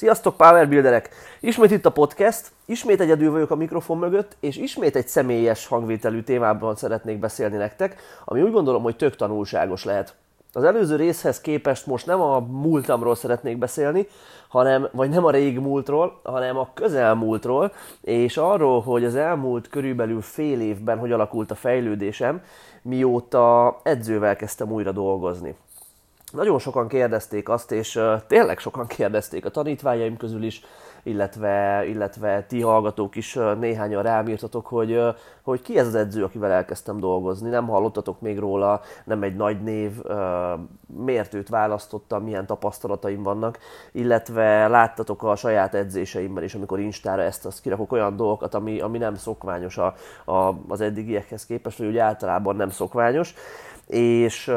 Sziasztok, Power Builderek! Ismét itt a podcast, ismét egyedül vagyok a mikrofon mögött, és ismét egy személyes hangvételű témában szeretnék beszélni nektek, ami úgy gondolom, hogy tök tanulságos lehet. Az előző részhez képest most nem a múltamról szeretnék beszélni, hanem, vagy nem a rég múltról, hanem a közelmúltról, és arról, hogy az elmúlt körülbelül fél évben hogy alakult a fejlődésem, mióta edzővel kezdtem újra dolgozni. Nagyon sokan kérdezték azt, és tényleg sokan kérdezték a tanítványaim közül is, illetve, illetve ti hallgatók is néhányan rám írtatok, hogy, hogy ki ez az edző, akivel elkezdtem dolgozni. Nem hallottatok még róla, nem egy nagy név, miért őt választottam, milyen tapasztalataim vannak, illetve láttatok a saját edzéseimben is, amikor Instára ezt azt kirakok olyan dolgokat, ami, ami nem szokványos a, a, az eddigiekhez képest, vagy úgy általában nem szokványos. És,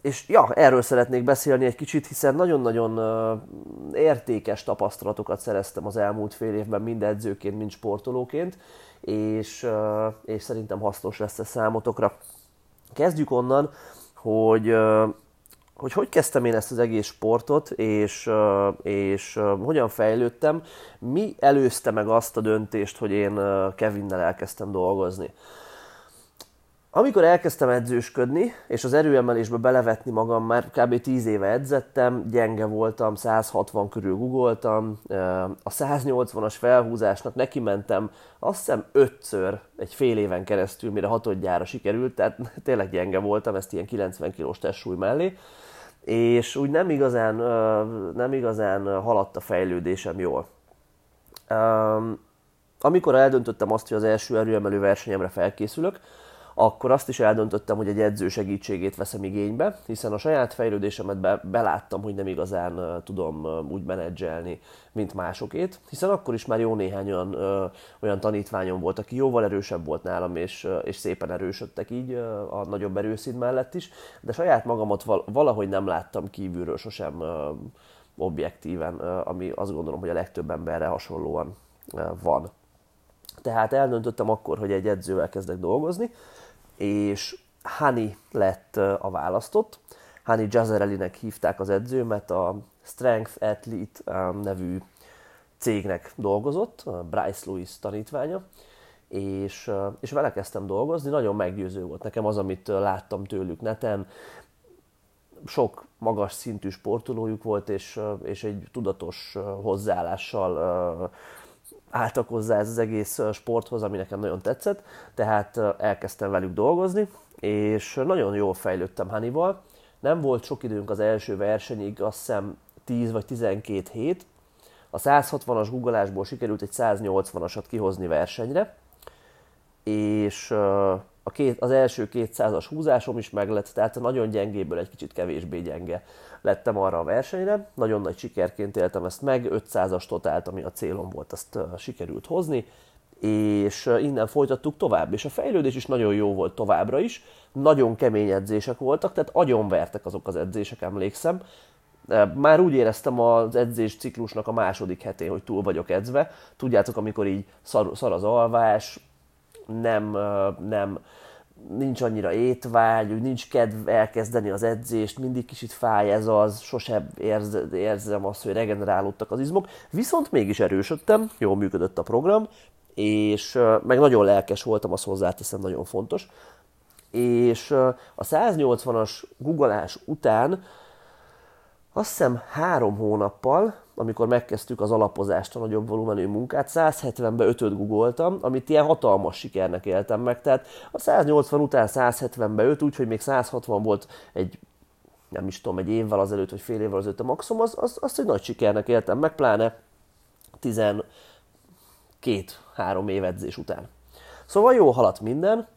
és ja, erről szeretnék beszélni egy kicsit, hiszen nagyon-nagyon értékes tapasztalatokat szereztem az elmúlt fél évben, mind edzőként, mind sportolóként, és, és szerintem hasznos lesz ez számotokra. Kezdjük onnan, hogy hogy hogy kezdtem én ezt az egész sportot, és, és hogyan fejlődtem, mi előzte meg azt a döntést, hogy én Kevinnel elkezdtem dolgozni. Amikor elkezdtem edzősködni, és az erőemelésbe belevetni magam, már kb. 10 éve edzettem, gyenge voltam, 160 körül googoltam, a 180-as felhúzásnak neki mentem, azt hiszem ötször, egy fél éven keresztül, mire hatodjára sikerült, tehát tényleg gyenge voltam, ezt ilyen 90 kilós testsúly mellé, és úgy nem igazán, nem igazán haladt a fejlődésem jól. Amikor eldöntöttem azt, hogy az első erőemelő versenyemre felkészülök, akkor azt is eldöntöttem, hogy egy edző segítségét veszem igénybe, hiszen a saját fejlődésemet be, beláttam, hogy nem igazán tudom úgy menedzselni, mint másokét, hiszen akkor is már jó néhány olyan, olyan tanítványom volt, aki jóval erősebb volt nálam, és, és szépen erősödtek így a nagyobb erőszín mellett is, de saját magamat val- valahogy nem láttam kívülről sosem objektíven, ami azt gondolom, hogy a legtöbb emberre hasonlóan van. Tehát eldöntöttem akkor, hogy egy edzővel kezdek dolgozni, és Hani lett a választott. Hani Jazerelinek hívták az edzőmet, a Strength Athlete nevű cégnek dolgozott, Bryce Lewis tanítványa, és, és vele kezdtem dolgozni, nagyon meggyőző volt nekem az, amit láttam tőlük neten, sok magas szintű sportolójuk volt, és, és egy tudatos hozzáállással álltak hozzá ez az egész sporthoz, ami nekem nagyon tetszett, tehát elkezdtem velük dolgozni, és nagyon jól fejlődtem Hannibal. Nem volt sok időnk az első versenyig, azt hiszem 10 vagy 12 hét. A 160-as guggolásból sikerült egy 180-asat kihozni versenyre, és a két, az első 200-as húzásom is meglett, tehát nagyon gyengéből egy kicsit kevésbé gyenge lettem arra a versenyre. Nagyon nagy sikerként éltem ezt meg, 500-as totált, ami a célom volt, azt sikerült hozni, és innen folytattuk tovább, és a fejlődés is nagyon jó volt továbbra is, nagyon kemény edzések voltak, tehát agyonvertek azok az edzések, emlékszem. Már úgy éreztem az edzés ciklusnak a második hetén, hogy túl vagyok edzve. Tudjátok, amikor így szar, szar az alvás, nem, nem, nincs annyira étvágy, úgy nincs kedv elkezdeni az edzést, mindig kicsit fáj ez az, sosem érz, érzem azt, hogy regenerálódtak az izmok, viszont mégis erősödtem, jól működött a program, és meg nagyon lelkes voltam, azt hozzáteszem, nagyon fontos. És a 180-as guggolás után azt hiszem három hónappal amikor megkezdtük az alapozást, a nagyobb volumenű munkát, 170-be 5 googoltam, amit ilyen hatalmas sikernek éltem meg. Tehát a 180 után 170-be 5, úgyhogy még 160 volt egy nem is tudom, egy évvel azelőtt, vagy fél évvel azelőtt a maximum, az, az, azt egy nagy sikernek éltem meg, pláne 12-3 év edzés után. Szóval jó haladt minden,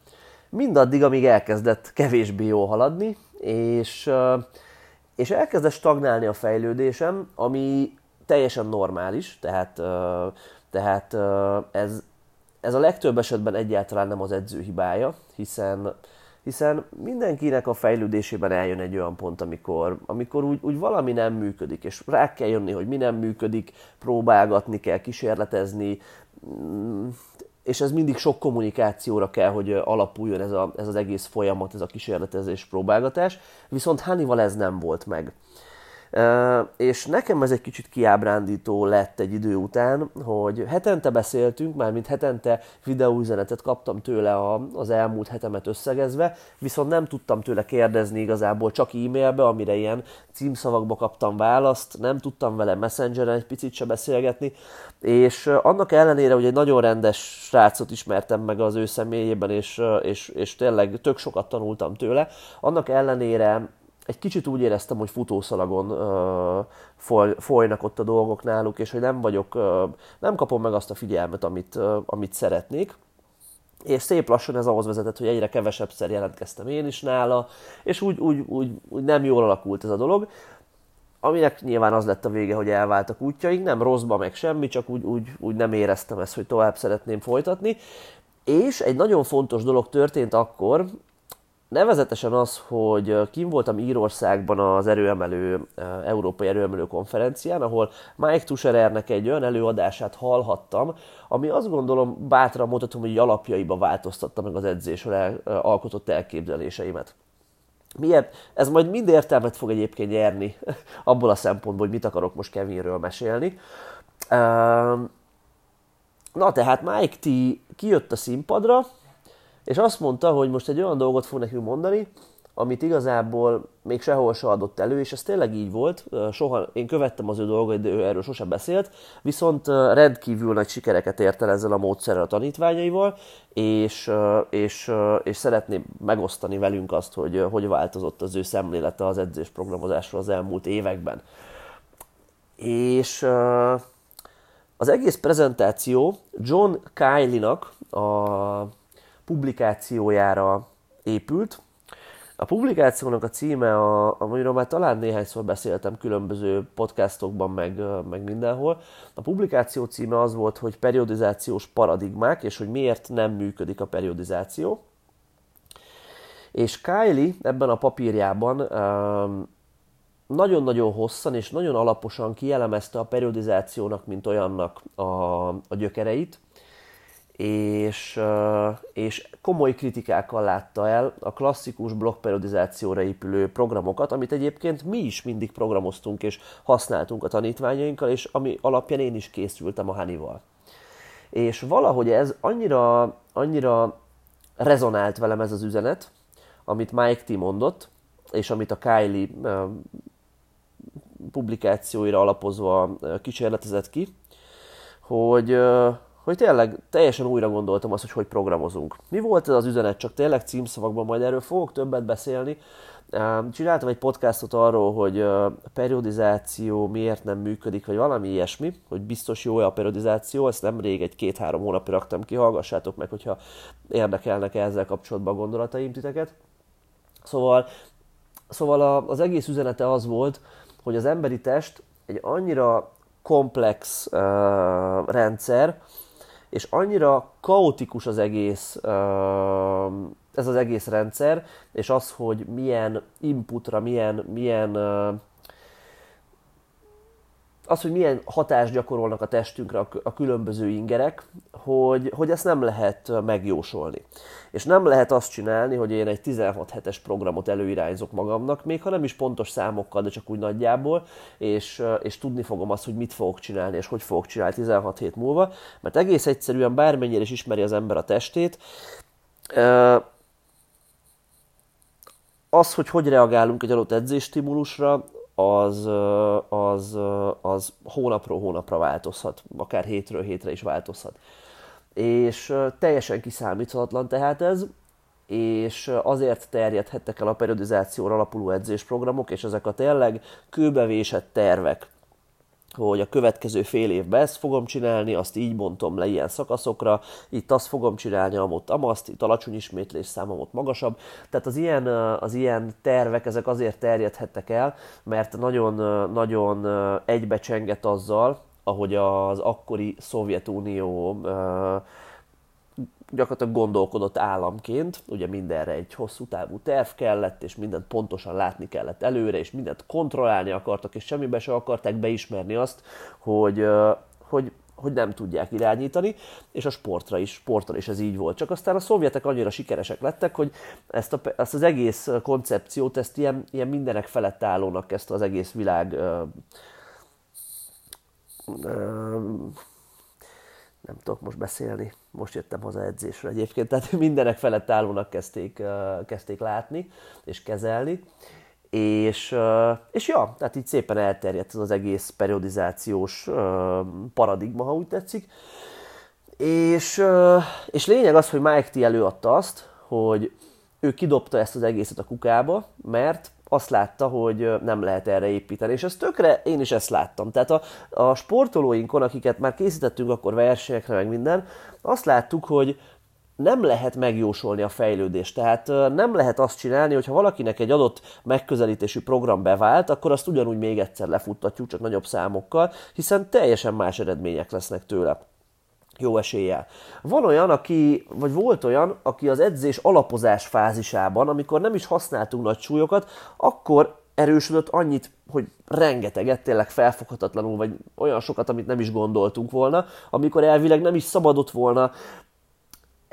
mindaddig, amíg elkezdett kevésbé jó haladni, és, és elkezdett stagnálni a fejlődésem, ami teljesen normális, tehát, tehát ez, ez a legtöbb esetben egyáltalán nem az edző hibája, hiszen, hiszen mindenkinek a fejlődésében eljön egy olyan pont, amikor, amikor úgy, úgy valami nem működik, és rá kell jönni, hogy mi nem működik, próbálgatni kell, kísérletezni, mm, és ez mindig sok kommunikációra kell, hogy alapuljon ez, a, ez az egész folyamat, ez a kísérletezés, próbálgatás, viszont Hannibal ez nem volt meg És nekem ez egy kicsit kiábrándító lett egy idő után, hogy hetente beszéltünk, már mint hetente videóüzenetet kaptam tőle az elmúlt hetemet összegezve, viszont nem tudtam tőle kérdezni igazából csak e-mailbe, amire ilyen címszavakba kaptam választ, nem tudtam vele messengeren egy picit se beszélgetni, és annak ellenére, hogy egy nagyon rendes srácot ismertem meg az ő személyében, és, és, és tényleg tök sokat tanultam tőle, annak ellenére egy kicsit úgy éreztem, hogy futószalagon uh, foly, folynak ott a dolgok náluk, és hogy nem vagyok, uh, nem kapom meg azt a figyelmet, amit, uh, amit szeretnék. És szép lassan ez ahhoz vezetett, hogy egyre kevesebbszer jelentkeztem én is nála, és úgy, úgy, úgy, úgy nem jól alakult ez a dolog aminek nyilván az lett a vége, hogy elváltak útjaink, nem rosszba meg semmi, csak úgy, úgy, úgy nem éreztem ezt, hogy tovább szeretném folytatni. És egy nagyon fontos dolog történt akkor, Nevezetesen az, hogy kim voltam Írországban az erőemelő, Európai Erőemelő konferencián, ahol Mike Tusherernek egy olyan előadását hallhattam, ami azt gondolom bátran mondhatom, hogy alapjaiba változtatta meg az edzésről alkotott elképzeléseimet. Miért? Ez majd mind értelmet fog egyébként nyerni abból a szempontból, hogy mit akarok most Kevinről mesélni. Na tehát Mike T kijött a színpadra, és azt mondta, hogy most egy olyan dolgot fog nekünk mondani, amit igazából még sehol se adott elő, és ez tényleg így volt. Soha, én követtem az ő dolgait, de ő erről sosem beszélt, viszont rendkívül nagy sikereket ért el ezzel a módszerrel a tanítványaival, és, és, és szeretném megosztani velünk azt, hogy hogy változott az ő szemlélete az edzésprogramozásról az elmúlt években. És az egész prezentáció John Kylie-nak a publikációjára épült. A publikációnak a címe, a, amiről már talán néhányszor beszéltem különböző podcastokban, meg, meg mindenhol. A publikáció címe az volt, hogy periodizációs paradigmák, és hogy miért nem működik a periodizáció. És Kylie ebben a papírjában um, nagyon-nagyon hosszan és nagyon alaposan kielemezte a periodizációnak, mint olyannak a, a gyökereit, és, és komoly kritikákkal látta el a klasszikus blokkperiodizációra épülő programokat, amit egyébként mi is mindig programoztunk és használtunk a tanítványainkkal, és ami alapján én is készültem a Hanival. És valahogy ez annyira, annyira rezonált velem ez az üzenet, amit Mike T mondott, és amit a Kylie publikációira alapozva kísérletezett ki, hogy, hogy tényleg teljesen újra gondoltam azt, hogy hogy programozunk. Mi volt ez az üzenet, csak tényleg címszavakban, majd erről fogok többet beszélni. Csináltam egy podcastot arról, hogy a periodizáció miért nem működik, vagy valami ilyesmi, hogy biztos jó a periodizáció, ezt nemrég egy két-három hónapja raktam ki, hallgassátok meg, hogyha érdekelnek ezzel kapcsolatban a gondolataim titeket. Szóval, szóval az egész üzenete az volt, hogy az emberi test egy annyira komplex uh, rendszer, és annyira kaotikus az egész, ez az egész rendszer, és az, hogy milyen inputra, milyen, milyen az, hogy milyen hatást gyakorolnak a testünkre a különböző ingerek, hogy, hogy ezt nem lehet megjósolni. És nem lehet azt csinálni, hogy én egy 16 hetes programot előirányzok magamnak, még ha nem is pontos számokkal, de csak úgy nagyjából, és, és tudni fogom azt, hogy mit fogok csinálni, és hogy fogok csinálni 16 hét múlva, mert egész egyszerűen bármennyire is ismeri az ember a testét, az, hogy hogy reagálunk egy adott edzésstimulusra, az, az, az hónapról hónapra változhat, akár hétről hétre is változhat. És teljesen kiszámíthatatlan tehát ez, és azért terjedhettek el a periodizációra alapuló edzésprogramok, és ezek a tényleg kőbevésett tervek, hogy a következő fél évben ezt fogom csinálni, azt így bontom le ilyen szakaszokra, itt azt fogom csinálni, amott amaszt, itt alacsony ismétlés számom ott magasabb. Tehát az ilyen, az ilyen tervek, ezek azért terjedhettek el, mert nagyon, nagyon egybecsengett azzal, ahogy az akkori Szovjetunió gyakorlatilag gondolkodott államként, ugye mindenre egy hosszú távú terv kellett, és mindent pontosan látni kellett előre, és mindent kontrollálni akartak, és semmibe se akarták beismerni azt, hogy, hogy hogy nem tudják irányítani, és a sportra is, sportra is ez így volt. Csak aztán a szovjetek annyira sikeresek lettek, hogy ezt, a, ezt az egész koncepciót, ezt ilyen, ilyen mindenek felett állónak, ezt az egész világ ö, ö, nem tudok most beszélni, most jöttem haza edzésre egyébként, tehát mindenek felett állónak kezdték, kezdték látni és kezelni. És, és ja, tehát így szépen elterjedt ez az egész periodizációs paradigma, ha úgy tetszik. És, és lényeg az, hogy Mike T előadta azt, hogy ő kidobta ezt az egészet a kukába, mert azt látta, hogy nem lehet erre építeni. És ez tökre, én is ezt láttam. Tehát a, a sportolóinkon, akiket már készítettünk akkor versenyekre, meg minden, azt láttuk, hogy nem lehet megjósolni a fejlődést. Tehát nem lehet azt csinálni, hogy ha valakinek egy adott megközelítésű program bevált, akkor azt ugyanúgy még egyszer lefuttatjuk, csak nagyobb számokkal, hiszen teljesen más eredmények lesznek tőle jó eséllyel. Van olyan, aki, vagy volt olyan, aki az edzés alapozás fázisában, amikor nem is használtunk nagy súlyokat, akkor erősödött annyit, hogy rengeteget, tényleg felfoghatatlanul, vagy olyan sokat, amit nem is gondoltunk volna, amikor elvileg nem is szabadott volna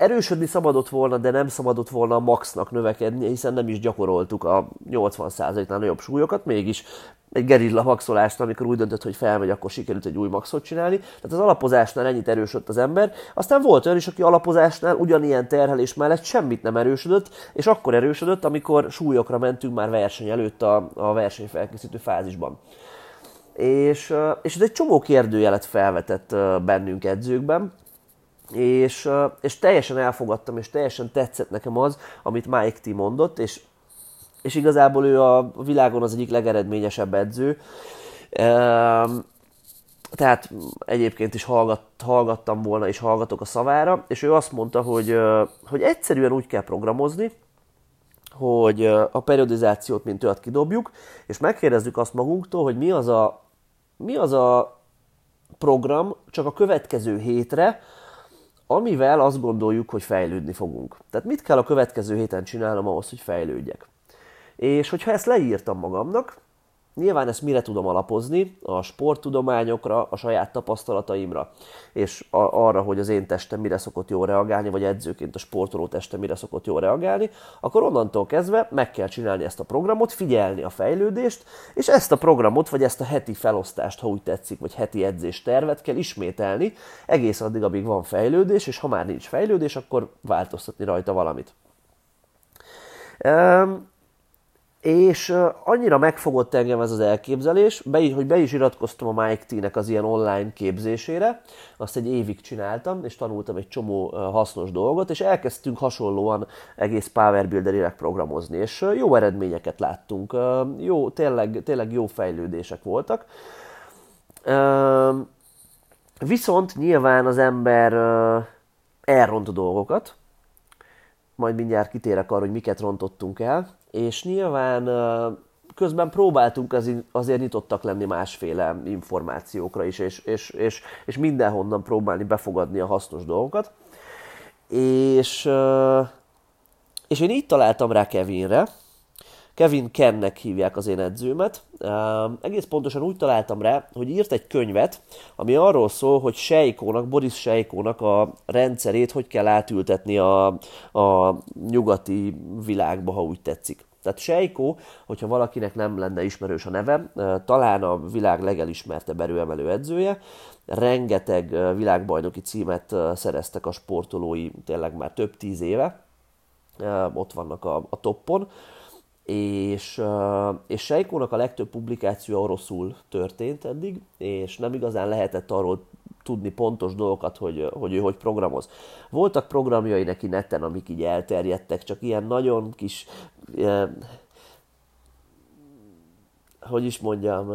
erősödni szabadott volna, de nem szabadott volna a maxnak növekedni, hiszen nem is gyakoroltuk a 80%-nál nagyobb súlyokat, mégis egy gerilla maxolást, amikor úgy döntött, hogy felmegy, akkor sikerült egy új maxot csinálni. Tehát az alapozásnál ennyit erősödött az ember. Aztán volt olyan is, aki alapozásnál ugyanilyen terhelés mellett semmit nem erősödött, és akkor erősödött, amikor súlyokra mentünk már verseny előtt a, a versenyfelkészítő fázisban. És, és ez egy csomó kérdőjelet felvetett bennünk edzőkben, és, és teljesen elfogadtam, és teljesen tetszett nekem az, amit Mike T mondott, és, és igazából ő a világon az egyik legeredményesebb edző. Tehát egyébként is hallgat, hallgattam volna, és hallgatok a szavára, és ő azt mondta, hogy, hogy egyszerűen úgy kell programozni, hogy a periodizációt, mint olyat kidobjuk, és megkérdezzük azt magunktól, hogy mi az a, mi az a program csak a következő hétre, amivel azt gondoljuk, hogy fejlődni fogunk. Tehát mit kell a következő héten csinálnom ahhoz, hogy fejlődjek. És hogyha ezt leírtam magamnak, Nyilván ezt mire tudom alapozni? A sporttudományokra, a saját tapasztalataimra, és a, arra, hogy az én testem mire szokott jól reagálni, vagy edzőként a sportoló teste mire szokott jól reagálni, akkor onnantól kezdve meg kell csinálni ezt a programot, figyelni a fejlődést, és ezt a programot, vagy ezt a heti felosztást, ha úgy tetszik, vagy heti edzés tervet kell ismételni, egész addig, amíg van fejlődés, és ha már nincs fejlődés, akkor változtatni rajta valamit. Um, és annyira megfogott engem ez az elképzelés, be, hogy be is iratkoztam a Mike T-nek az ilyen online képzésére, azt egy évig csináltam, és tanultam egy csomó hasznos dolgot, és elkezdtünk hasonlóan egész Power Builder programozni, és jó eredményeket láttunk, jó, tényleg, tényleg jó fejlődések voltak. Viszont nyilván az ember elront dolgokat, majd mindjárt kitérek arra, hogy miket rontottunk el, és nyilván közben próbáltunk azért nyitottak lenni másféle információkra is, és, és, és, és mindenhonnan próbálni befogadni a hasznos dolgokat. És, és én így találtam rá Kevinre, Kevin Kennek hívják az én edzőmet. Egész pontosan úgy találtam rá, hogy írt egy könyvet, ami arról szól, hogy Sejkónak, Boris Sejkónak a rendszerét hogy kell átültetni a, a nyugati világba, ha úgy tetszik. Tehát Sejkó, hogyha valakinek nem lenne ismerős a neve, talán a világ legelismertebb erőemelő edzője, rengeteg világbajnoki címet szereztek a sportolói tényleg már több tíz éve, ott vannak a, a toppon, és, és Sejkónak a legtöbb publikáció oroszul történt eddig, és nem igazán lehetett arról tudni pontos dolgokat, hogy, hogy ő hogy programoz. Voltak programjai neki neten, amik így elterjedtek, csak ilyen nagyon kis hogy is mondjam,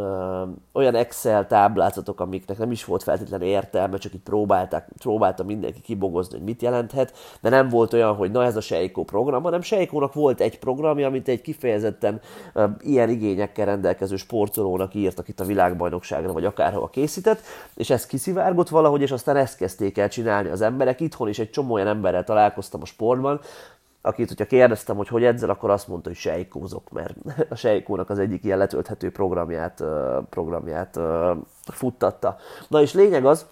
olyan Excel táblázatok, amiknek nem is volt feltétlenül értelme, csak így próbálták, próbálta mindenki kibogozni, hogy mit jelenthet, de nem volt olyan, hogy na ez a Seiko program, hanem Seikónak volt egy programja, amit egy kifejezetten ilyen igényekkel rendelkező sportolónak írtak itt a világbajnokságra, vagy akárhova készített, és ez kiszivárgott valahogy, és aztán ezt kezdték el csinálni az emberek. Itthon is egy csomó olyan emberrel találkoztam a sportban, akit, hogyha kérdeztem, hogy hogy edzel, akkor azt mondta, hogy sejkózok, mert a sejkónak az egyik ilyen letölthető programját, programját futtatta. Na és lényeg az,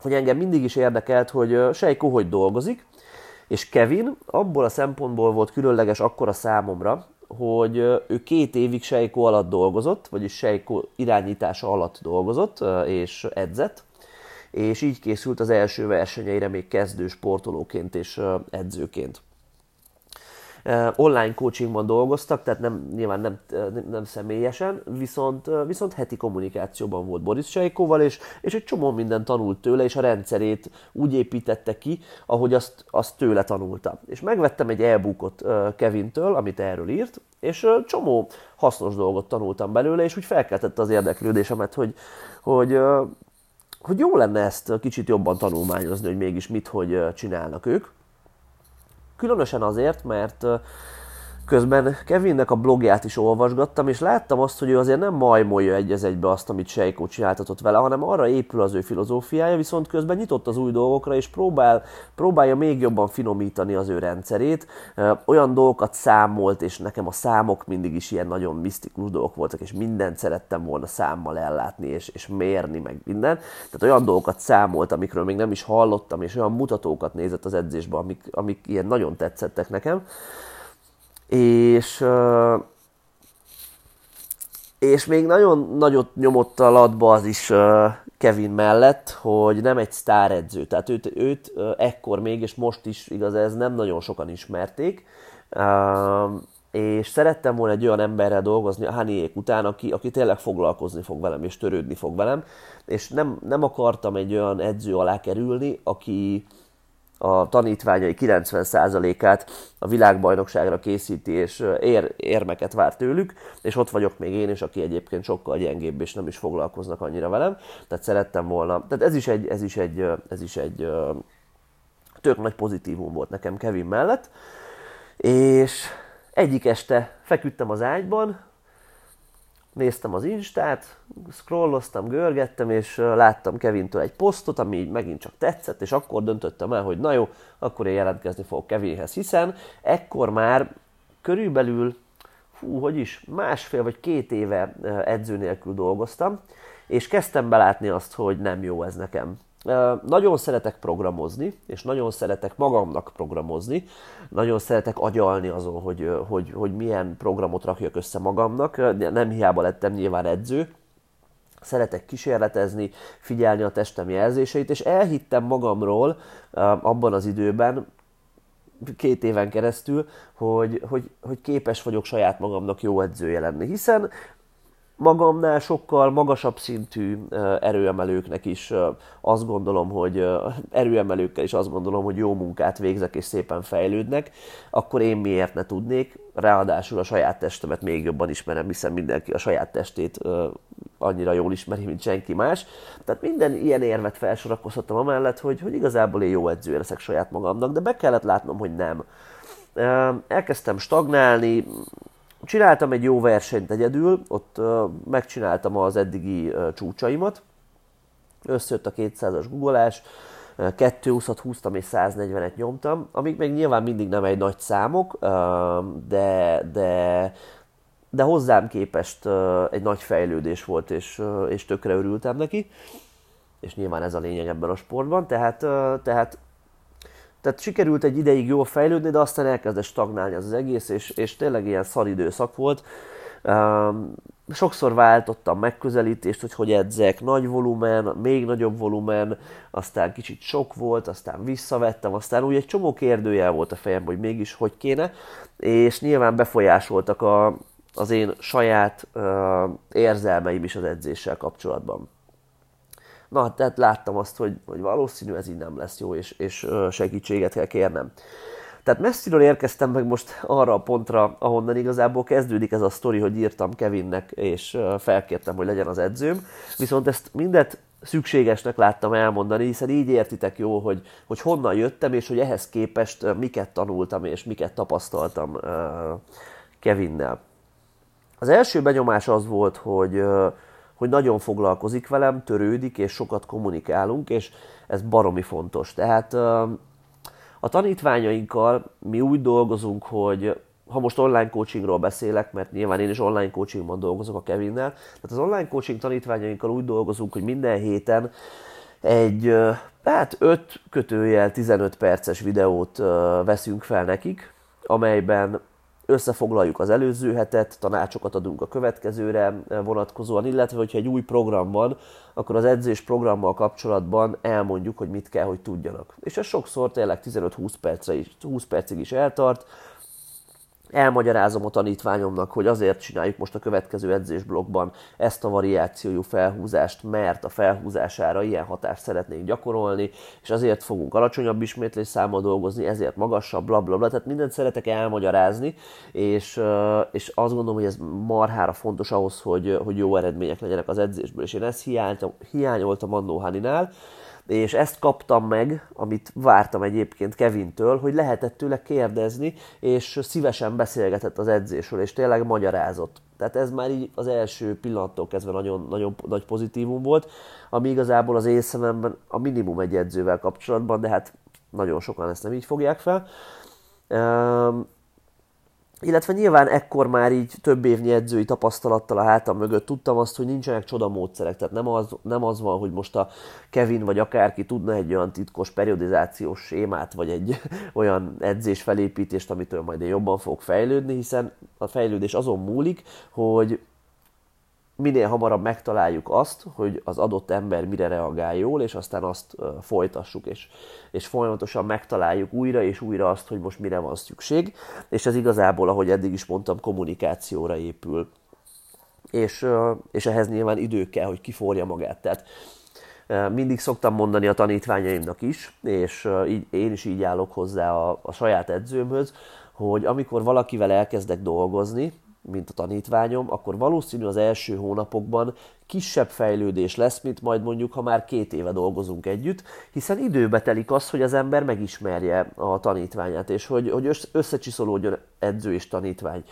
hogy engem mindig is érdekelt, hogy Sejko hogy dolgozik, és Kevin abból a szempontból volt különleges akkora számomra, hogy ő két évig Sejko alatt dolgozott, vagyis Sejko irányítása alatt dolgozott és edzett, és így készült az első versenyeire még kezdő sportolóként és edzőként. Online coachingban dolgoztak, tehát nem, nyilván nem, nem személyesen, viszont, viszont heti kommunikációban volt Boris Sejkóval, és, és egy csomó minden tanult tőle, és a rendszerét úgy építette ki, ahogy azt, azt tőle tanulta. És megvettem egy e-bookot Kevintől, amit erről írt, és csomó hasznos dolgot tanultam belőle, és úgy felkeltette az érdeklődésemet, hogy, hogy hogy jó lenne ezt kicsit jobban tanulmányozni, hogy mégis mit, hogy csinálnak ők. Különösen azért, mert Közben Kevinnek a blogját is olvasgattam, és láttam azt, hogy ő azért nem majmolja egy az egybe azt, amit Seiko csináltatott vele, hanem arra épül az ő filozófiája, viszont közben nyitott az új dolgokra, és próbál, próbálja még jobban finomítani az ő rendszerét. Olyan dolgokat számolt, és nekem a számok mindig is ilyen nagyon misztikus dolgok voltak, és mindent szerettem volna számmal ellátni, és, és mérni, meg minden. Tehát olyan dolgokat számolt, amikről még nem is hallottam, és olyan mutatókat nézett az edzésben, amik, amik ilyen nagyon tetszettek nekem és és még nagyon nagyot nyomott a latba az is Kevin mellett, hogy nem egy sztáredző. Tehát őt, őt ekkor még, és most is igaz, ez nem nagyon sokan ismerték. És szerettem volna egy olyan emberrel dolgozni a Haniék után, aki, aki tényleg foglalkozni fog velem, és törődni fog velem. És nem, nem akartam egy olyan edző alá kerülni, aki, a tanítványai 90%-át a világbajnokságra készíti, és ér, érmeket vár tőlük, és ott vagyok még én is, aki egyébként sokkal gyengébb, és nem is foglalkoznak annyira velem. Tehát szerettem volna, tehát ez is egy, ez is egy, ez is egy tök nagy pozitívum volt nekem Kevin mellett, és egyik este feküdtem az ágyban, néztem az Instát, scrolloztam, görgettem, és láttam Kevintől egy posztot, ami így megint csak tetszett, és akkor döntöttem el, hogy na jó, akkor én jelentkezni fogok Kevinhez, hiszen ekkor már körülbelül, fú, hogy is, másfél vagy két éve edző nélkül dolgoztam, és kezdtem belátni azt, hogy nem jó ez nekem. Nagyon szeretek programozni, és nagyon szeretek magamnak programozni, nagyon szeretek agyalni azon, hogy, hogy, hogy milyen programot rakjak össze magamnak. Nem hiába lettem nyilván edző, szeretek kísérletezni, figyelni a testem jelzéseit, és elhittem magamról abban az időben, két éven keresztül, hogy, hogy, hogy képes vagyok saját magamnak jó edzője lenni. Hiszen magamnál sokkal magasabb szintű erőemelőknek is azt gondolom, hogy erőemelőkkel is azt gondolom, hogy jó munkát végzek és szépen fejlődnek, akkor én miért ne tudnék, ráadásul a saját testemet még jobban ismerem, hiszen mindenki a saját testét annyira jól ismeri, mint senki más. Tehát minden ilyen érvet felsorakozhattam amellett, hogy, hogy igazából én jó edző leszek saját magamnak, de be kellett látnom, hogy nem. Elkezdtem stagnálni, Csináltam egy jó versenyt egyedül, ott megcsináltam az eddigi csúcsaimat, összejött a 200-as guggolás, 220-at húztam és 140-et nyomtam, amik még nyilván mindig nem egy nagy számok, de, de, de hozzám képest egy nagy fejlődés volt, és, és tökre örültem neki, és nyilván ez a lényeg ebben a sportban, tehát, tehát tehát sikerült egy ideig jól fejlődni, de aztán elkezdett stagnálni az, az egész, és, és tényleg ilyen szar időszak volt. Um, sokszor váltottam megközelítést, hogy hogy edzek, nagy volumen, még nagyobb volumen, aztán kicsit sok volt, aztán visszavettem, aztán úgy egy csomó kérdőjel volt a fejem, hogy mégis hogy kéne, és nyilván befolyásoltak a, az én saját uh, érzelmeim is az edzéssel kapcsolatban. Na, tehát láttam azt, hogy, hogy valószínű ez így nem lesz jó, és, és segítséget kell kérnem. Tehát messziről érkeztem meg most arra a pontra, ahonnan igazából kezdődik ez a sztori, hogy írtam Kevinnek, és felkértem, hogy legyen az edzőm. Viszont ezt mindet szükségesnek láttam elmondani, hiszen így értitek jó, hogy, hogy honnan jöttem, és hogy ehhez képest miket tanultam, és miket tapasztaltam Kevinnel. Az első benyomás az volt, hogy hogy nagyon foglalkozik velem, törődik, és sokat kommunikálunk, és ez baromi fontos. Tehát a tanítványainkkal mi úgy dolgozunk, hogy ha most online coachingról beszélek, mert nyilván én is online coachingban dolgozok a Kevinnel, tehát az online coaching tanítványainkkal úgy dolgozunk, hogy minden héten egy hát 5 kötőjel 15 perces videót veszünk fel nekik, amelyben összefoglaljuk az előző hetet, tanácsokat adunk a következőre vonatkozóan, illetve hogyha egy új program van, akkor az edzés programmal kapcsolatban elmondjuk, hogy mit kell, hogy tudjanak. És ez sokszor tényleg 15-20 percre is, 20 percig is eltart, elmagyarázom a tanítványomnak, hogy azért csináljuk most a következő edzésblogban ezt a variációjú felhúzást, mert a felhúzására ilyen hatást szeretnénk gyakorolni, és azért fogunk alacsonyabb ismétlés számmal dolgozni, ezért magasabb, bla, bla, bla. tehát mindent szeretek elmagyarázni, és, és azt gondolom, hogy ez marhára fontos ahhoz, hogy, hogy jó eredmények legyenek az edzésből, és én ezt hiányoltam, hiányoltam annó Haninál, és ezt kaptam meg, amit vártam egyébként Kevintől, hogy lehetett tőle kérdezni, és szívesen beszélgetett az edzésről, és tényleg magyarázott. Tehát ez már így az első pillanattól kezdve nagyon, nagyon nagy pozitívum volt, ami igazából az észememben a minimum egy edzővel kapcsolatban, de hát nagyon sokan ezt nem így fogják fel. Illetve nyilván ekkor már így több évnyi edzői tapasztalattal a hátam mögött tudtam azt, hogy nincsenek csodamódszerek. Tehát nem az, nem az van, hogy most a Kevin vagy akárki tudna egy olyan titkos periodizációs sémát, vagy egy olyan edzés felépítést, amitől majd én jobban fog fejlődni, hiszen a fejlődés azon múlik, hogy minél hamarabb megtaláljuk azt, hogy az adott ember mire reagál jól, és aztán azt folytassuk, és, és folyamatosan megtaláljuk újra és újra azt, hogy most mire van szükség, és ez igazából, ahogy eddig is mondtam, kommunikációra épül. És, és ehhez nyilván idő kell, hogy kiforja magát. Tehát mindig szoktam mondani a tanítványaimnak is, és így, én is így állok hozzá a, a saját edzőmhöz, hogy amikor valakivel elkezdek dolgozni, mint a tanítványom, akkor valószínű az első hónapokban kisebb fejlődés lesz, mint majd mondjuk, ha már két éve dolgozunk együtt, hiszen időbe telik az, hogy az ember megismerje a tanítványát, és hogy, hogy összecsiszolódjon edző és tanítvány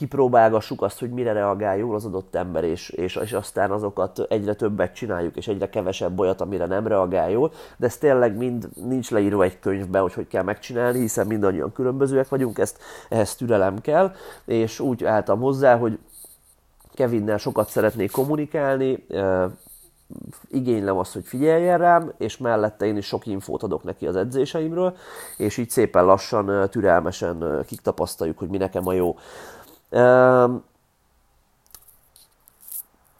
kipróbálgassuk azt, hogy mire reagál jól az adott ember, és, és, és aztán azokat egyre többet csináljuk, és egyre kevesebb olyat, amire nem reagál jól, de ez tényleg mind nincs leírva egy könyvben, hogy hogy kell megcsinálni, hiszen mindannyian különbözőek vagyunk, ezt, ehhez türelem kell, és úgy álltam hozzá, hogy Kevinnel sokat szeretnék kommunikálni, igénylem azt, hogy figyeljen rám, és mellette én is sok infót adok neki az edzéseimről, és így szépen lassan, türelmesen kik hogy mi nekem a jó.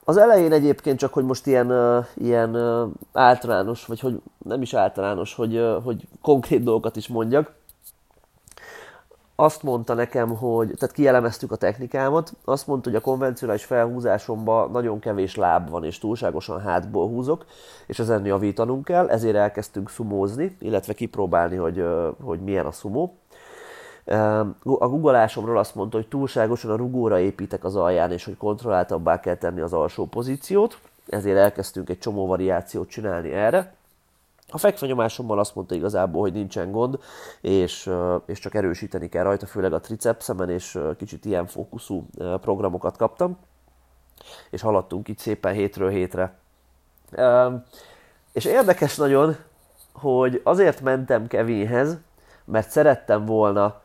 Az elején egyébként csak, hogy most ilyen, ilyen általános, vagy hogy nem is általános, hogy, hogy konkrét dolgokat is mondjak, azt mondta nekem, hogy, tehát kielemeztük a technikámat, azt mondta, hogy a konvencionális felhúzásomban nagyon kevés láb van, és túlságosan hátból húzok, és ezen javítanunk kell, ezért elkezdtünk szumózni, illetve kipróbálni, hogy, hogy milyen a szumó. A guggolásomról azt mondta, hogy túlságosan a rugóra építek az alján, és hogy kontrolláltabbá kell tenni az alsó pozíciót, ezért elkezdtünk egy csomó variációt csinálni erre. A fekvenyomásommal azt mondta igazából, hogy nincsen gond, és, és csak erősíteni kell rajta, főleg a tricepszemen, és kicsit ilyen fókuszú programokat kaptam, és haladtunk itt szépen hétről hétre. És érdekes nagyon, hogy azért mentem Kevinhez, mert szerettem volna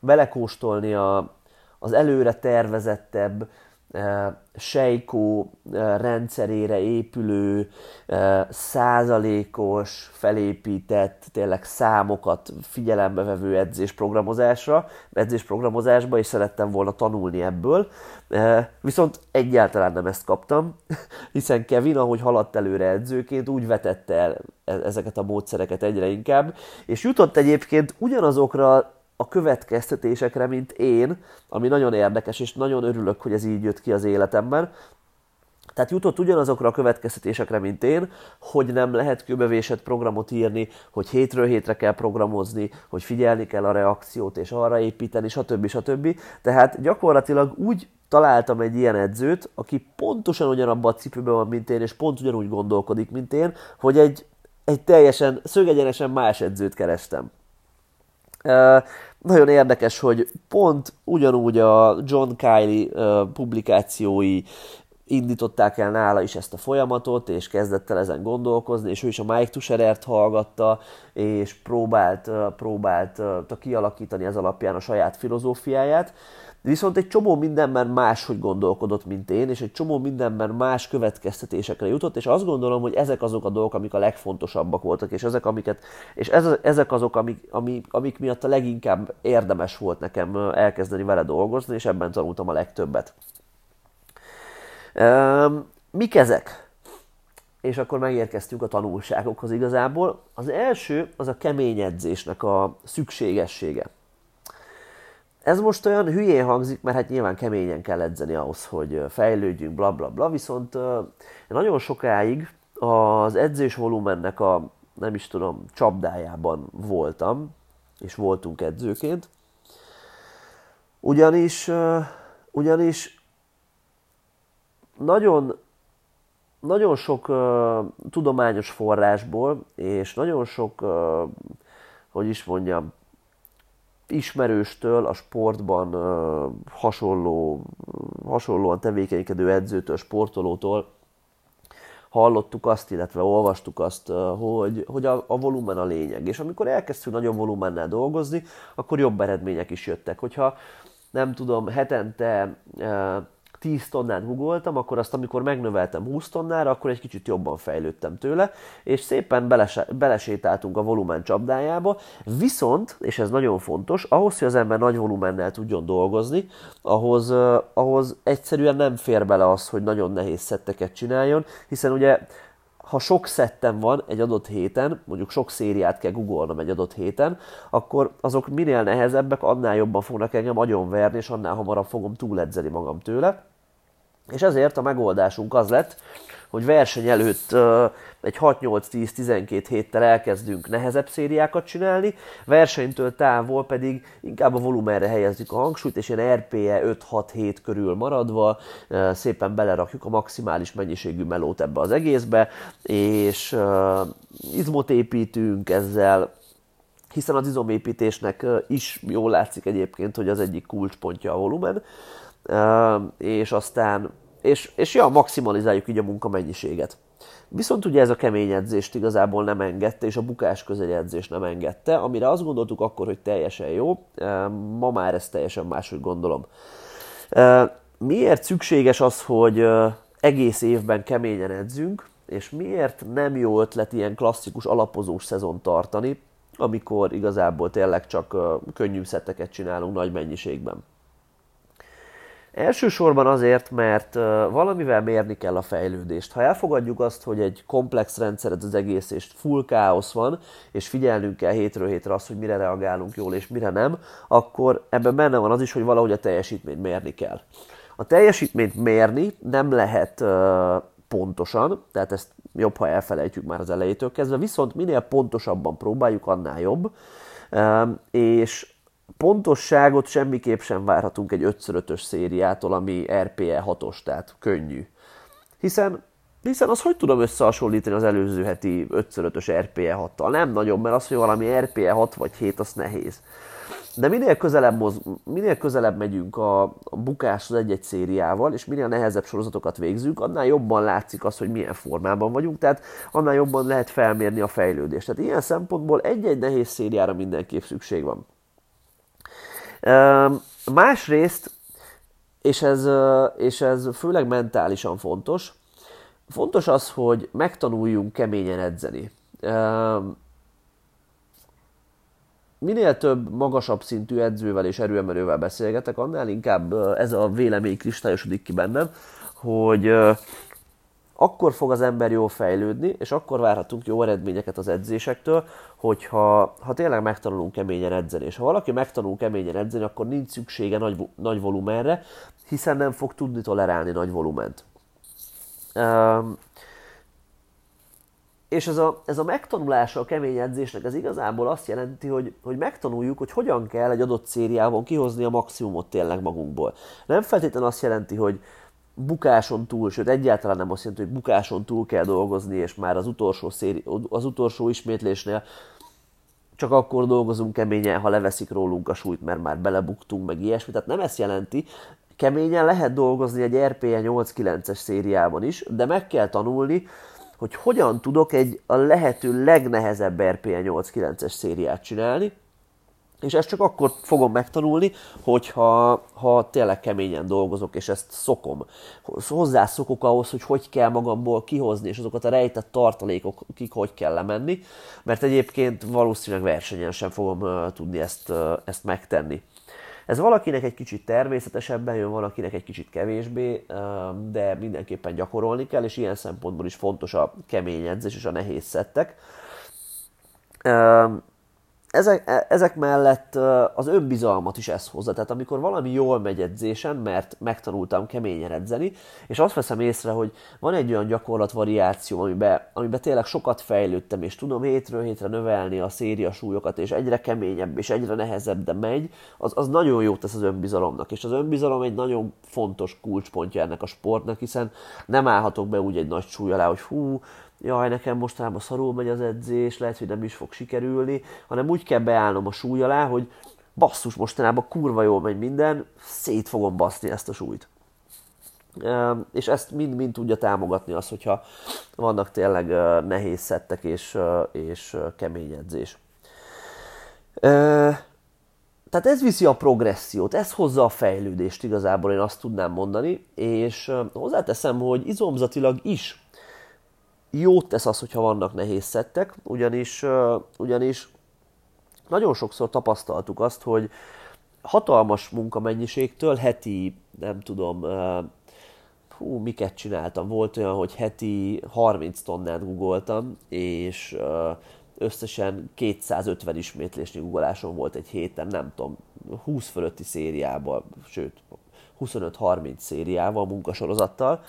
belekóstolni a, az előre tervezettebb, e, sejkó e, rendszerére épülő, e, százalékos, felépített, tényleg számokat figyelembe vevő edzésprogramozásra, edzésprogramozásba, és szerettem volna tanulni ebből. Viszont egyáltalán nem ezt kaptam, hiszen Kevin, ahogy haladt előre edzőként, úgy vetette el ezeket a módszereket egyre inkább, és jutott egyébként ugyanazokra a következtetésekre, mint én, ami nagyon érdekes, és nagyon örülök, hogy ez így jött ki az életemben. Tehát jutott ugyanazokra a következtetésekre, mint én, hogy nem lehet kőbevésett programot írni, hogy hétről hétre kell programozni, hogy figyelni kell a reakciót és arra építeni, stb. stb. Tehát gyakorlatilag úgy találtam egy ilyen edzőt, aki pontosan ugyanabban a cipőben van, mint én, és pont ugyanúgy gondolkodik, mint én, hogy egy, egy teljesen szögegyenesen más edzőt kerestem. Nagyon érdekes, hogy pont ugyanúgy a John Kiley publikációi indították el nála is ezt a folyamatot, és kezdett el ezen gondolkozni, és ő is a Mike Tusherert hallgatta, és próbált, próbált kialakítani ez alapján a saját filozófiáját. Viszont egy csomó mindenben máshogy gondolkodott, mint én, és egy csomó mindenben más következtetésekre jutott, és azt gondolom, hogy ezek azok a dolgok, amik a legfontosabbak voltak, és ezek, amiket, és ez, ezek azok, amik, amik, amik miatt a leginkább érdemes volt nekem elkezdeni vele dolgozni, és ebben tanultam a legtöbbet. Mik ezek? És akkor megérkeztünk a tanulságokhoz igazából. Az első az a kemény edzésnek a szükségessége. Ez most olyan hülyén hangzik, mert hát nyilván keményen kell edzeni ahhoz, hogy fejlődjünk, bla bla bla, viszont nagyon sokáig az edzés volumennek a, nem is tudom, csapdájában voltam, és voltunk edzőként, ugyanis, ugyanis nagyon, nagyon sok uh, tudományos forrásból, és nagyon sok, uh, hogy is mondjam, ismerőstől, a sportban uh, hasonló, hasonlóan tevékenykedő edzőtől, sportolótól hallottuk azt, illetve olvastuk azt, hogy, hogy a, a volumen a lényeg. És amikor elkezdtünk nagyobb volumennel dolgozni, akkor jobb eredmények is jöttek. Hogyha nem tudom, hetente 10 tonnát googoltam, akkor azt, amikor megnöveltem 20 tonnára, akkor egy kicsit jobban fejlődtem tőle, és szépen beles, belesétáltunk a volumen csapdájába, viszont, és ez nagyon fontos, ahhoz, hogy az ember nagy volumennel tudjon dolgozni, ahhoz, ahhoz egyszerűen nem fér bele az, hogy nagyon nehéz szetteket csináljon, hiszen ugye ha sok szettem van egy adott héten, mondjuk sok szériát kell googolnom egy adott héten, akkor azok minél nehezebbek, annál jobban fognak engem agyonverni, és annál hamarabb fogom túledzeni magam tőle. És ezért a megoldásunk az lett, hogy verseny előtt egy 6-8-10-12 héttel elkezdünk nehezebb szériákat csinálni, versenytől távol pedig inkább a volumenre helyezzük a hangsúlyt, és ilyen RPE 5-6-7 körül maradva szépen belerakjuk a maximális mennyiségű melót ebbe az egészbe, és izmot építünk ezzel, hiszen az izomépítésnek is jól látszik egyébként, hogy az egyik kulcspontja a volumen, és aztán és, és ja, maximalizáljuk így a munkamennyiséget. Viszont ugye ez a kemény edzést igazából nem engedte, és a bukás közeli edzés nem engedte, amire azt gondoltuk akkor, hogy teljesen jó, ma már ezt teljesen máshogy gondolom. Miért szükséges az, hogy egész évben keményen edzünk, és miért nem jó ötlet ilyen klasszikus alapozós szezon tartani, amikor igazából tényleg csak könnyű szetteket csinálunk nagy mennyiségben? Elsősorban azért, mert valamivel mérni kell a fejlődést. Ha elfogadjuk azt, hogy egy komplex rendszered az egész, és full káosz van, és figyelnünk kell hétről hétre azt, hogy mire reagálunk jól, és mire nem, akkor ebben benne van az is, hogy valahogy a teljesítményt mérni kell. A teljesítményt mérni nem lehet pontosan, tehát ezt jobb, ha elfelejtjük már az elejétől kezdve, viszont minél pontosabban próbáljuk, annál jobb. És pontosságot semmiképp sem várhatunk egy 5x5-ös szériától, ami RPE 6-os, tehát könnyű. Hiszen, hiszen az hogy tudom összehasonlítani az előző heti 5x5-ös RPE 6-tal? Nem nagyon, mert az, hogy valami RPE 6 vagy 7, az nehéz. De minél közelebb, moz, minél közelebb megyünk a, a bukáshoz egy-egy szériával, és minél nehezebb sorozatokat végzünk, annál jobban látszik az, hogy milyen formában vagyunk, tehát annál jobban lehet felmérni a fejlődést. Tehát ilyen szempontból egy-egy nehéz szériára mindenképp szükség van. Másrészt, és ez, és ez főleg mentálisan fontos, fontos az, hogy megtanuljunk keményen edzeni. Minél több magasabb szintű edzővel és erőemelővel beszélgetek, annál inkább ez a vélemény kristályosodik ki bennem, hogy akkor fog az ember jól fejlődni, és akkor várhatunk jó eredményeket az edzésektől, hogyha ha tényleg megtanulunk keményen edzeni. És ha valaki megtanul keményen edzeni, akkor nincs szüksége nagy, nagy volumenre, hiszen nem fog tudni tolerálni nagy volument. Um, és ez a, ez a megtanulása a kemény edzésnek, ez igazából azt jelenti, hogy, hogy megtanuljuk, hogy hogyan kell egy adott szériában kihozni a maximumot tényleg magunkból. Nem feltétlenül azt jelenti, hogy, bukáson túl, sőt egyáltalán nem azt jelenti, hogy bukáson túl kell dolgozni, és már az utolsó, széri, az utolsó ismétlésnél csak akkor dolgozunk keményen, ha leveszik rólunk a súlyt, mert már belebuktunk, meg ilyesmi. Tehát nem ezt jelenti, keményen lehet dolgozni egy RPE 8-9-es szériában is, de meg kell tanulni, hogy hogyan tudok egy a lehető legnehezebb RPE 8-9-es szériát csinálni, és ezt csak akkor fogom megtanulni, hogyha ha tényleg keményen dolgozok, és ezt szokom. Hozzászokok ahhoz, hogy hogy kell magamból kihozni, és azokat a rejtett tartalékokig hogy kell lemenni, mert egyébként valószínűleg versenyen sem fogom uh, tudni ezt, uh, ezt megtenni. Ez valakinek egy kicsit természetesebben jön, valakinek egy kicsit kevésbé, de mindenképpen gyakorolni kell, és ilyen szempontból is fontos a kemény edzés és a nehéz szettek ezek, e, ezek mellett az önbizalmat is ez hozza. Tehát amikor valami jól megy edzésen, mert megtanultam keményen edzeni, és azt veszem észre, hogy van egy olyan gyakorlatvariáció, amiben, amiben tényleg sokat fejlődtem, és tudom hétről hétre növelni a széria súlyokat, és egyre keményebb, és egyre nehezebb, de megy, az, az nagyon jót tesz az önbizalomnak. És az önbizalom egy nagyon fontos kulcspontja ennek a sportnak, hiszen nem állhatok be úgy egy nagy súly alá, hogy hú, jaj, nekem mostanában szarul megy az edzés, lehet, hogy nem is fog sikerülni, hanem úgy kell beállnom a súly alá, hogy basszus, mostanában kurva jól megy minden, szét fogom baszni ezt a súlyt. És ezt mind-mind tudja támogatni az, hogyha vannak tényleg nehéz szettek és, és kemény edzés. Tehát ez viszi a progressziót, ez hozza a fejlődést igazából, én azt tudnám mondani, és hozzáteszem, hogy izomzatilag is jót tesz az, hogyha vannak nehéz szettek, ugyanis, ugyanis nagyon sokszor tapasztaltuk azt, hogy hatalmas munkamennyiségtől heti, nem tudom, hú, miket csináltam. Volt olyan, hogy heti 30 tonnát googoltam, és összesen 250 ismétlésnyi googolásom volt egy héten, nem tudom, 20 fölötti szériával, sőt, 25-30 szériával, munkasorozattal,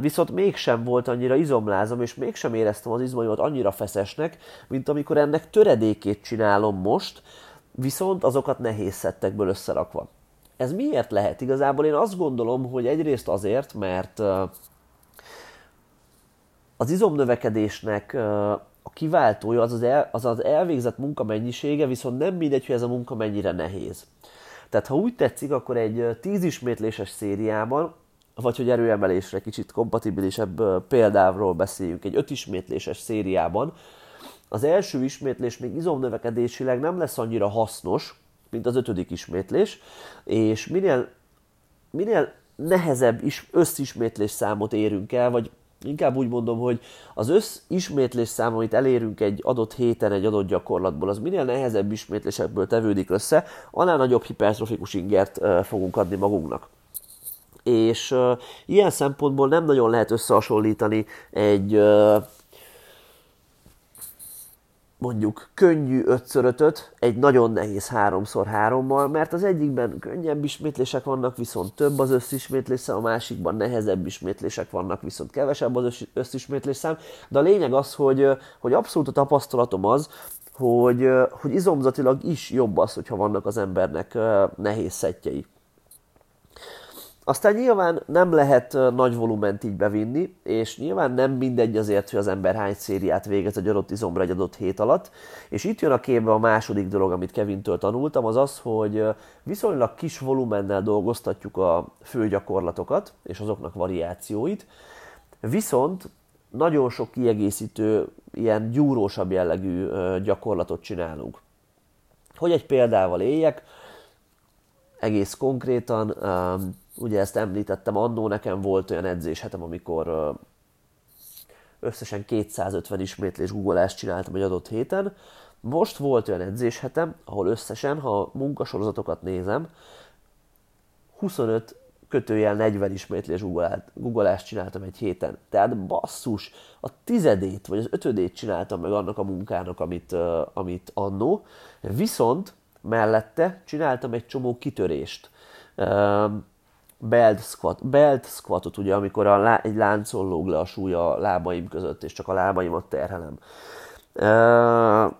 viszont mégsem volt annyira izomlázom, és mégsem éreztem az izmaimat annyira feszesnek, mint amikor ennek töredékét csinálom most, viszont azokat nehéz szettekből összerakva. Ez miért lehet? Igazából én azt gondolom, hogy egyrészt azért, mert az izomnövekedésnek a kiváltója az az, el, az az elvégzett munka mennyisége, viszont nem mindegy, hogy ez a munka mennyire nehéz. Tehát ha úgy tetszik, akkor egy 10 ismétléses szériában vagy hogy erőemelésre kicsit kompatibilisebb példáról beszéljünk, egy öt ismétléses szériában, az első ismétlés még izomnövekedésileg nem lesz annyira hasznos, mint az ötödik ismétlés, és minél, minél nehezebb is, összismétlés számot érünk el, vagy inkább úgy mondom, hogy az összismétlés szám, amit elérünk egy adott héten, egy adott gyakorlatból, az minél nehezebb ismétlésekből tevődik össze, annál nagyobb hipertrofikus ingert fogunk adni magunknak és uh, ilyen szempontból nem nagyon lehet összehasonlítani egy uh, mondjuk könnyű 5 egy nagyon nehéz 3x3-mal, mert az egyikben könnyebb ismétlések vannak, viszont több az összismétlés szám, a másikban nehezebb ismétlések vannak, viszont kevesebb az összismétlés szám, de a lényeg az, hogy, hogy abszolút a tapasztalatom az, hogy, hogy izomzatilag is jobb az, hogyha vannak az embernek nehéz szettjei. Aztán nyilván nem lehet nagy volument így bevinni, és nyilván nem mindegy azért, hogy az ember hány szériát végez egy adott izomra egy adott hét alatt. És itt jön a képbe a második dolog, amit Kevintől tanultam, az az, hogy viszonylag kis volumennel dolgoztatjuk a fő gyakorlatokat és azoknak variációit, viszont nagyon sok kiegészítő, ilyen gyúrósabb jellegű gyakorlatot csinálunk. Hogy egy példával éljek, egész konkrétan Ugye ezt említettem, annó nekem volt olyan edzéshetem, amikor összesen 250 ismétlés guggolást csináltam egy adott héten. Most volt olyan edzéshetem, ahol összesen, ha munkasorozatokat nézem, 25 kötőjel 40 ismétlés guggolást csináltam egy héten. Tehát basszus, a tizedét vagy az ötödét csináltam meg annak a munkának, amit, amit annó. Viszont mellette csináltam egy csomó kitörést. Uh, belt, squat, belt squatot, ugye, amikor a lá, egy láncon lóg le a súly a lábaim között, és csak a lábaimat terhelem. Uh,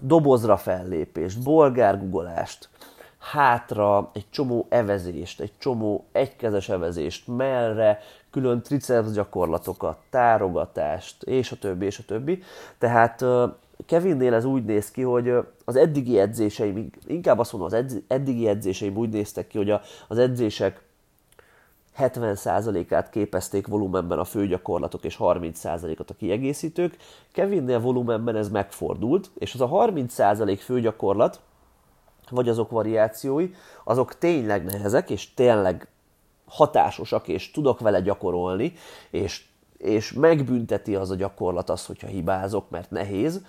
dobozra fellépést, bolgár gugolást, hátra egy csomó evezést, egy csomó egykezes evezést, mellre külön triceps gyakorlatokat, tárogatást, és a többi, és a többi. Tehát Kevinnél ez úgy néz ki, hogy az eddigi edzéseim, inkább azt mondom, az eddigi edzéseim úgy néztek ki, hogy az edzések 70%-át képezték volumenben a főgyakorlatok és 30%-ot a kiegészítők. Kevinnél volumenben ez megfordult, és az a 30% főgyakorlat, vagy azok variációi, azok tényleg nehezek, és tényleg hatásosak, és tudok vele gyakorolni, és, és megbünteti az a gyakorlat az, hogyha hibázok, mert nehéz.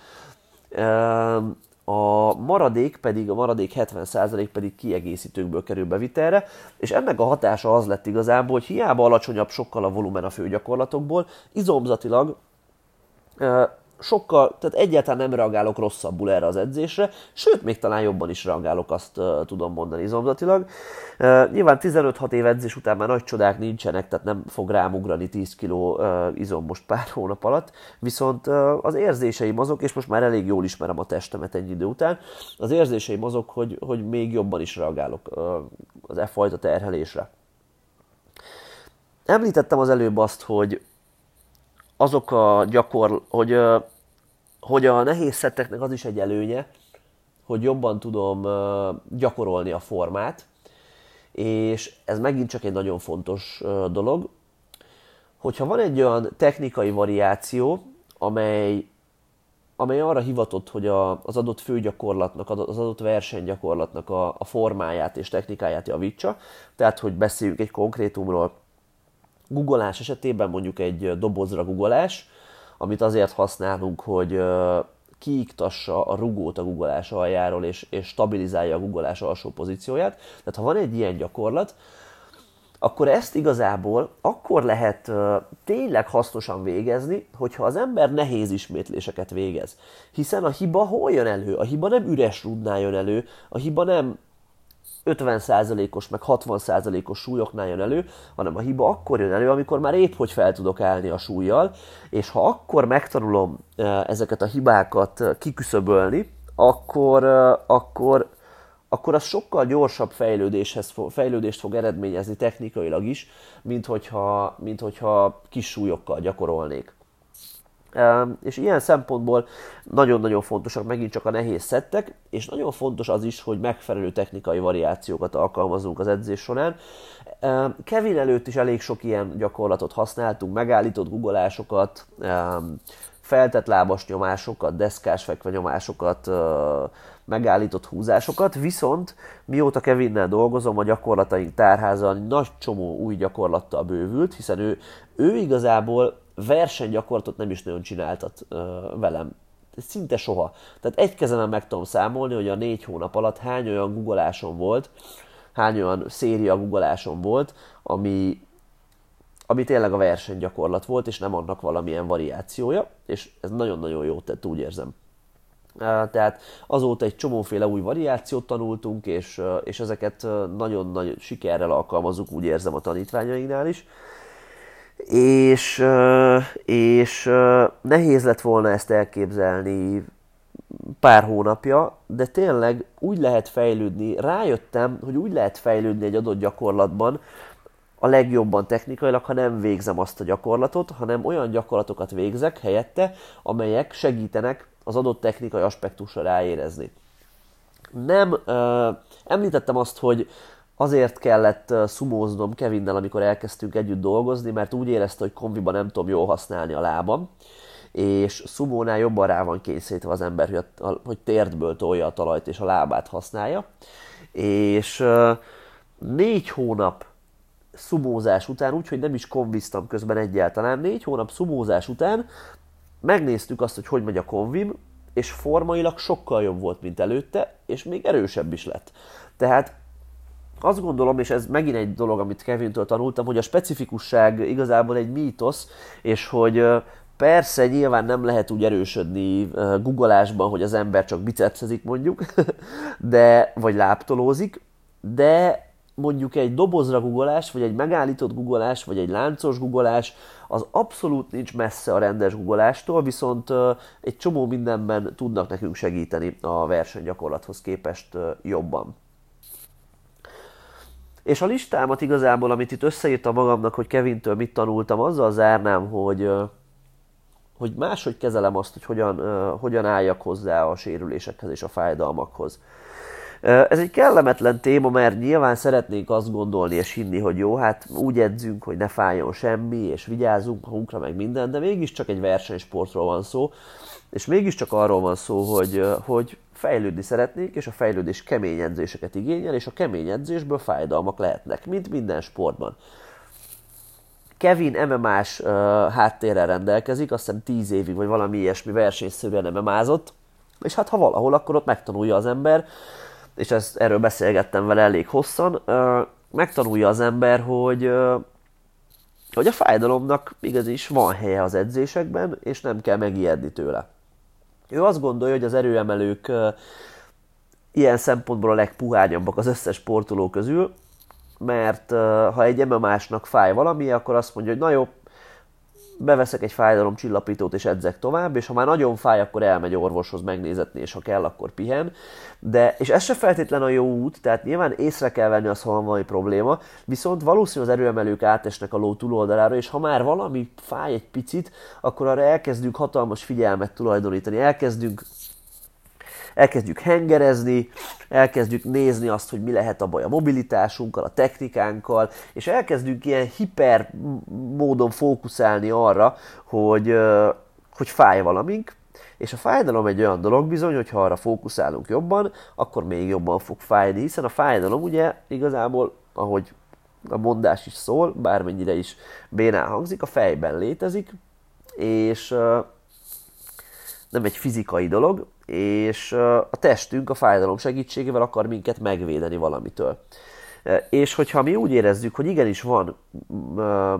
A maradék pedig, a maradék 70% pedig kiegészítőkből kerül bevitelre, és ennek a hatása az lett igazából, hogy hiába alacsonyabb sokkal a volumen a főgyakorlatokból, izomzatilag sokkal, tehát egyáltalán nem reagálok rosszabbul erre az edzésre, sőt, még talán jobban is reagálok, azt uh, tudom mondani izomzatilag. Uh, nyilván 15-6 év edzés után már nagy csodák nincsenek, tehát nem fog rám ugrani 10 kg uh, izom most pár hónap alatt, viszont uh, az érzéseim azok, és most már elég jól ismerem a testemet egy idő után, az érzéseim azok, hogy, hogy még jobban is reagálok uh, az e fajta terhelésre. Említettem az előbb azt, hogy azok a gyakor, hogy, hogy a nehéz szetteknek az is egy előnye, hogy jobban tudom gyakorolni a formát, és ez megint csak egy nagyon fontos dolog, hogyha van egy olyan technikai variáció, amely, amely arra hivatott, hogy a, az adott főgyakorlatnak, az adott versenygyakorlatnak a, a formáját és technikáját javítsa, tehát hogy beszéljünk egy konkrétumról, Googleás esetében mondjuk egy dobozra googleás, amit azért használunk, hogy kiiktassa a rugót a googleás aljáról, és, és stabilizálja a googleás alsó pozícióját. Tehát ha van egy ilyen gyakorlat, akkor ezt igazából akkor lehet tényleg hasznosan végezni, hogyha az ember nehéz ismétléseket végez. Hiszen a hiba hol jön elő? A hiba nem üres rudnál jön elő, a hiba nem 50%-os, meg 60%-os súlyoknál jön elő, hanem a hiba akkor jön elő, amikor már épp hogy fel tudok állni a súlyjal, és ha akkor megtanulom ezeket a hibákat kiküszöbölni, akkor, akkor, akkor az sokkal gyorsabb fejlődéshez, fejlődést fog eredményezni technikailag is, mint hogyha, mint hogyha kis súlyokkal gyakorolnék. És ilyen szempontból nagyon-nagyon fontosak megint csak a nehéz szettek, és nagyon fontos az is, hogy megfelelő technikai variációkat alkalmazunk az edzés során. Kevin előtt is elég sok ilyen gyakorlatot használtunk, megállított guggolásokat, feltett lábas nyomásokat, deszkás fekve nyomásokat, megállított húzásokat, viszont mióta Kevinnel dolgozom, a gyakorlataink tárháza nagy csomó új gyakorlattal bővült, hiszen ő, ő igazából versenygyakorlatot nem is nagyon csináltat velem. Szinte soha. Tehát egy kezemen meg tudom számolni, hogy a négy hónap alatt hány olyan guggolásom volt, hány olyan széria guggolásom volt, ami, ami tényleg a versenygyakorlat volt, és nem annak valamilyen variációja, és ez nagyon-nagyon jó tett, úgy érzem. Tehát azóta egy csomóféle új variációt tanultunk, és, és ezeket nagyon nagy sikerrel alkalmazunk, úgy érzem a tanítványainknál is és, és nehéz lett volna ezt elképzelni pár hónapja, de tényleg úgy lehet fejlődni, rájöttem, hogy úgy lehet fejlődni egy adott gyakorlatban, a legjobban technikailag, ha nem végzem azt a gyakorlatot, hanem olyan gyakorlatokat végzek helyette, amelyek segítenek az adott technikai aspektusra ráérezni. Nem, uh, említettem azt, hogy azért kellett szumóznom Kevinnel, amikor elkezdtünk együtt dolgozni, mert úgy érezte, hogy kombiban nem tudom jól használni a lábam, és szumónál jobban rá van kényszerítve az ember, hogy, a, hogy térdből tolja a talajt és a lábát használja. És négy hónap szumózás után, úgyhogy nem is konviztam közben egyáltalán, négy hónap szumózás után megnéztük azt, hogy hogy megy a konvim, és formailag sokkal jobb volt, mint előtte, és még erősebb is lett. Tehát azt gondolom, és ez megint egy dolog, amit Kevintől tanultam, hogy a specifikusság igazából egy mítosz, és hogy persze nyilván nem lehet úgy erősödni googleásban, hogy az ember csak bicepszezik mondjuk, de, vagy láptolózik, de mondjuk egy dobozra googolás, vagy egy megállított googolás, vagy egy láncos googolás, az abszolút nincs messze a rendes googolástól, viszont egy csomó mindenben tudnak nekünk segíteni a versenygyakorlathoz képest jobban. És a listámat igazából, amit itt összeírtam magamnak, hogy Kevintől mit tanultam, azzal zárnám, hogy hogy máshogy kezelem azt, hogy hogyan, hogyan álljak hozzá a sérülésekhez és a fájdalmakhoz. Ez egy kellemetlen téma, mert nyilván szeretnénk azt gondolni és hinni, hogy jó, hát úgy edzünk, hogy ne fájjon semmi, és vigyázzunk magunkra, meg minden, de mégiscsak egy versenysportról van szó, és mégiscsak arról van szó, hogy, hogy fejlődni szeretnék, és a fejlődés kemény edzéseket igényel, és a kemény edzésből fájdalmak lehetnek, mint minden sportban. Kevin MMA-s uh, háttérrel rendelkezik, azt hiszem 10 évig, vagy valami ilyesmi versenyszerűen MMA-zott, és hát ha valahol, akkor ott megtanulja az ember, és ezt, erről beszélgettem vele elég hosszan, uh, megtanulja az ember, hogy, uh, hogy a fájdalomnak igaz is van helye az edzésekben, és nem kell megijedni tőle. Ő azt gondolja, hogy az erőemelők ilyen szempontból a legpuhányabbak az összes sportoló közül, mert ha egy MMA-snak fáj valami, akkor azt mondja, hogy na jó, beveszek egy fájdalomcsillapítót és edzek tovább, és ha már nagyon fáj, akkor elmegy orvoshoz megnézetni, és ha kell, akkor pihen. De, és ez se feltétlen a jó út, tehát nyilván észre kell venni az, ha van valami probléma, viszont valószínűleg az erőemelők átesnek a ló túloldalára, és ha már valami fáj egy picit, akkor arra elkezdünk hatalmas figyelmet tulajdonítani, elkezdünk elkezdjük hengerezni, elkezdjük nézni azt, hogy mi lehet a baj a mobilitásunkkal, a technikánkkal, és elkezdünk ilyen hiper módon fókuszálni arra, hogy, hogy fáj valamink, és a fájdalom egy olyan dolog bizony, hogy ha arra fókuszálunk jobban, akkor még jobban fog fájni, hiszen a fájdalom ugye igazából, ahogy a mondás is szól, bármennyire is bénán hangzik, a fejben létezik, és nem egy fizikai dolog, és a testünk a fájdalom segítségével akar minket megvédeni valamitől. És hogyha mi úgy érezzük, hogy igenis van,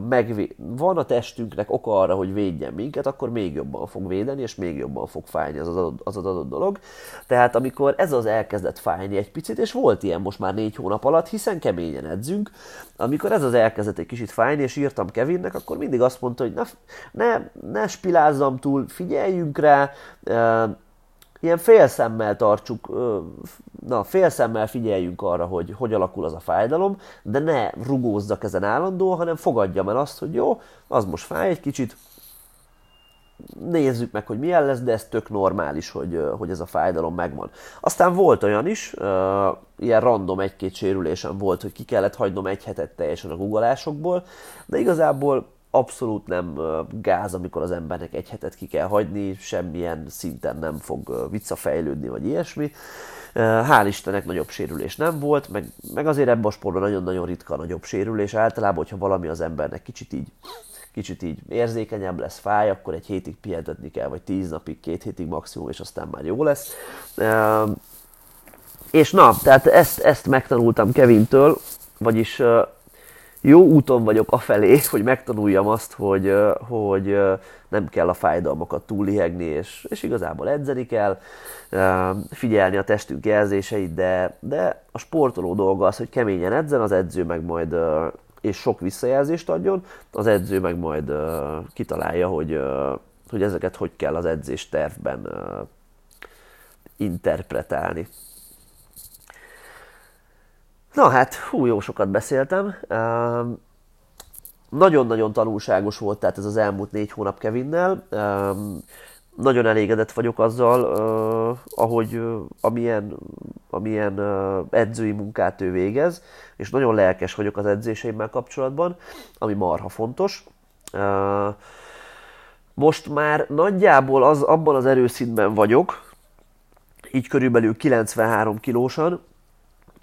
megvé- van a testünknek oka arra, hogy védjen minket, akkor még jobban fog védeni, és még jobban fog fájni az adott, az adott dolog. Tehát amikor ez az elkezdett fájni egy picit, és volt ilyen most már négy hónap alatt, hiszen keményen edzünk, amikor ez az elkezdett egy kicsit fájni, és írtam Kevinnek, akkor mindig azt mondta, hogy ne, ne, ne spilázzam túl, figyeljünk rá, ilyen félszemmel tartsuk, na, félszemmel figyeljünk arra, hogy hogy alakul az a fájdalom, de ne rugózzak ezen állandóan, hanem fogadjam el azt, hogy jó, az most fáj egy kicsit, nézzük meg, hogy milyen lesz, de ez tök normális, hogy, hogy ez a fájdalom megvan. Aztán volt olyan is, ilyen random egy-két sérülésem volt, hogy ki kellett hagynom egy hetet teljesen a guggolásokból, de igazából abszolút nem gáz, amikor az embernek egy hetet ki kell hagyni, semmilyen szinten nem fog visszafejlődni, vagy ilyesmi. Hál' Istennek nagyobb sérülés nem volt, meg, meg azért ebben a sportban nagyon-nagyon ritka a nagyobb sérülés. Általában, hogyha valami az embernek kicsit így kicsit így érzékenyebb lesz, fáj, akkor egy hétig pihentetni kell, vagy tíz napig, két hétig maximum, és aztán már jó lesz. És na, tehát ezt, ezt megtanultam Kevintől, vagyis jó úton vagyok afelé, hogy megtanuljam azt, hogy, hogy nem kell a fájdalmakat túlihegni, és, és igazából edzeni kell, figyelni a testünk jelzéseit, de, de a sportoló dolga az, hogy keményen edzen, az edző meg majd és sok visszajelzést adjon, az edző meg majd kitalálja, hogy, hogy ezeket hogy kell az edzés tervben interpretálni. Na hát, hú, jó sokat beszéltem. Um, nagyon-nagyon tanulságos volt tehát ez az elmúlt négy hónap Kevinnel. Um, nagyon elégedett vagyok azzal, uh, ahogy uh, amilyen, amilyen uh, edzői munkát ő végez, és nagyon lelkes vagyok az edzéseimmel kapcsolatban, ami marha fontos. Uh, most már nagyjából az, abban az erőszintben vagyok, így körülbelül 93 kilósan,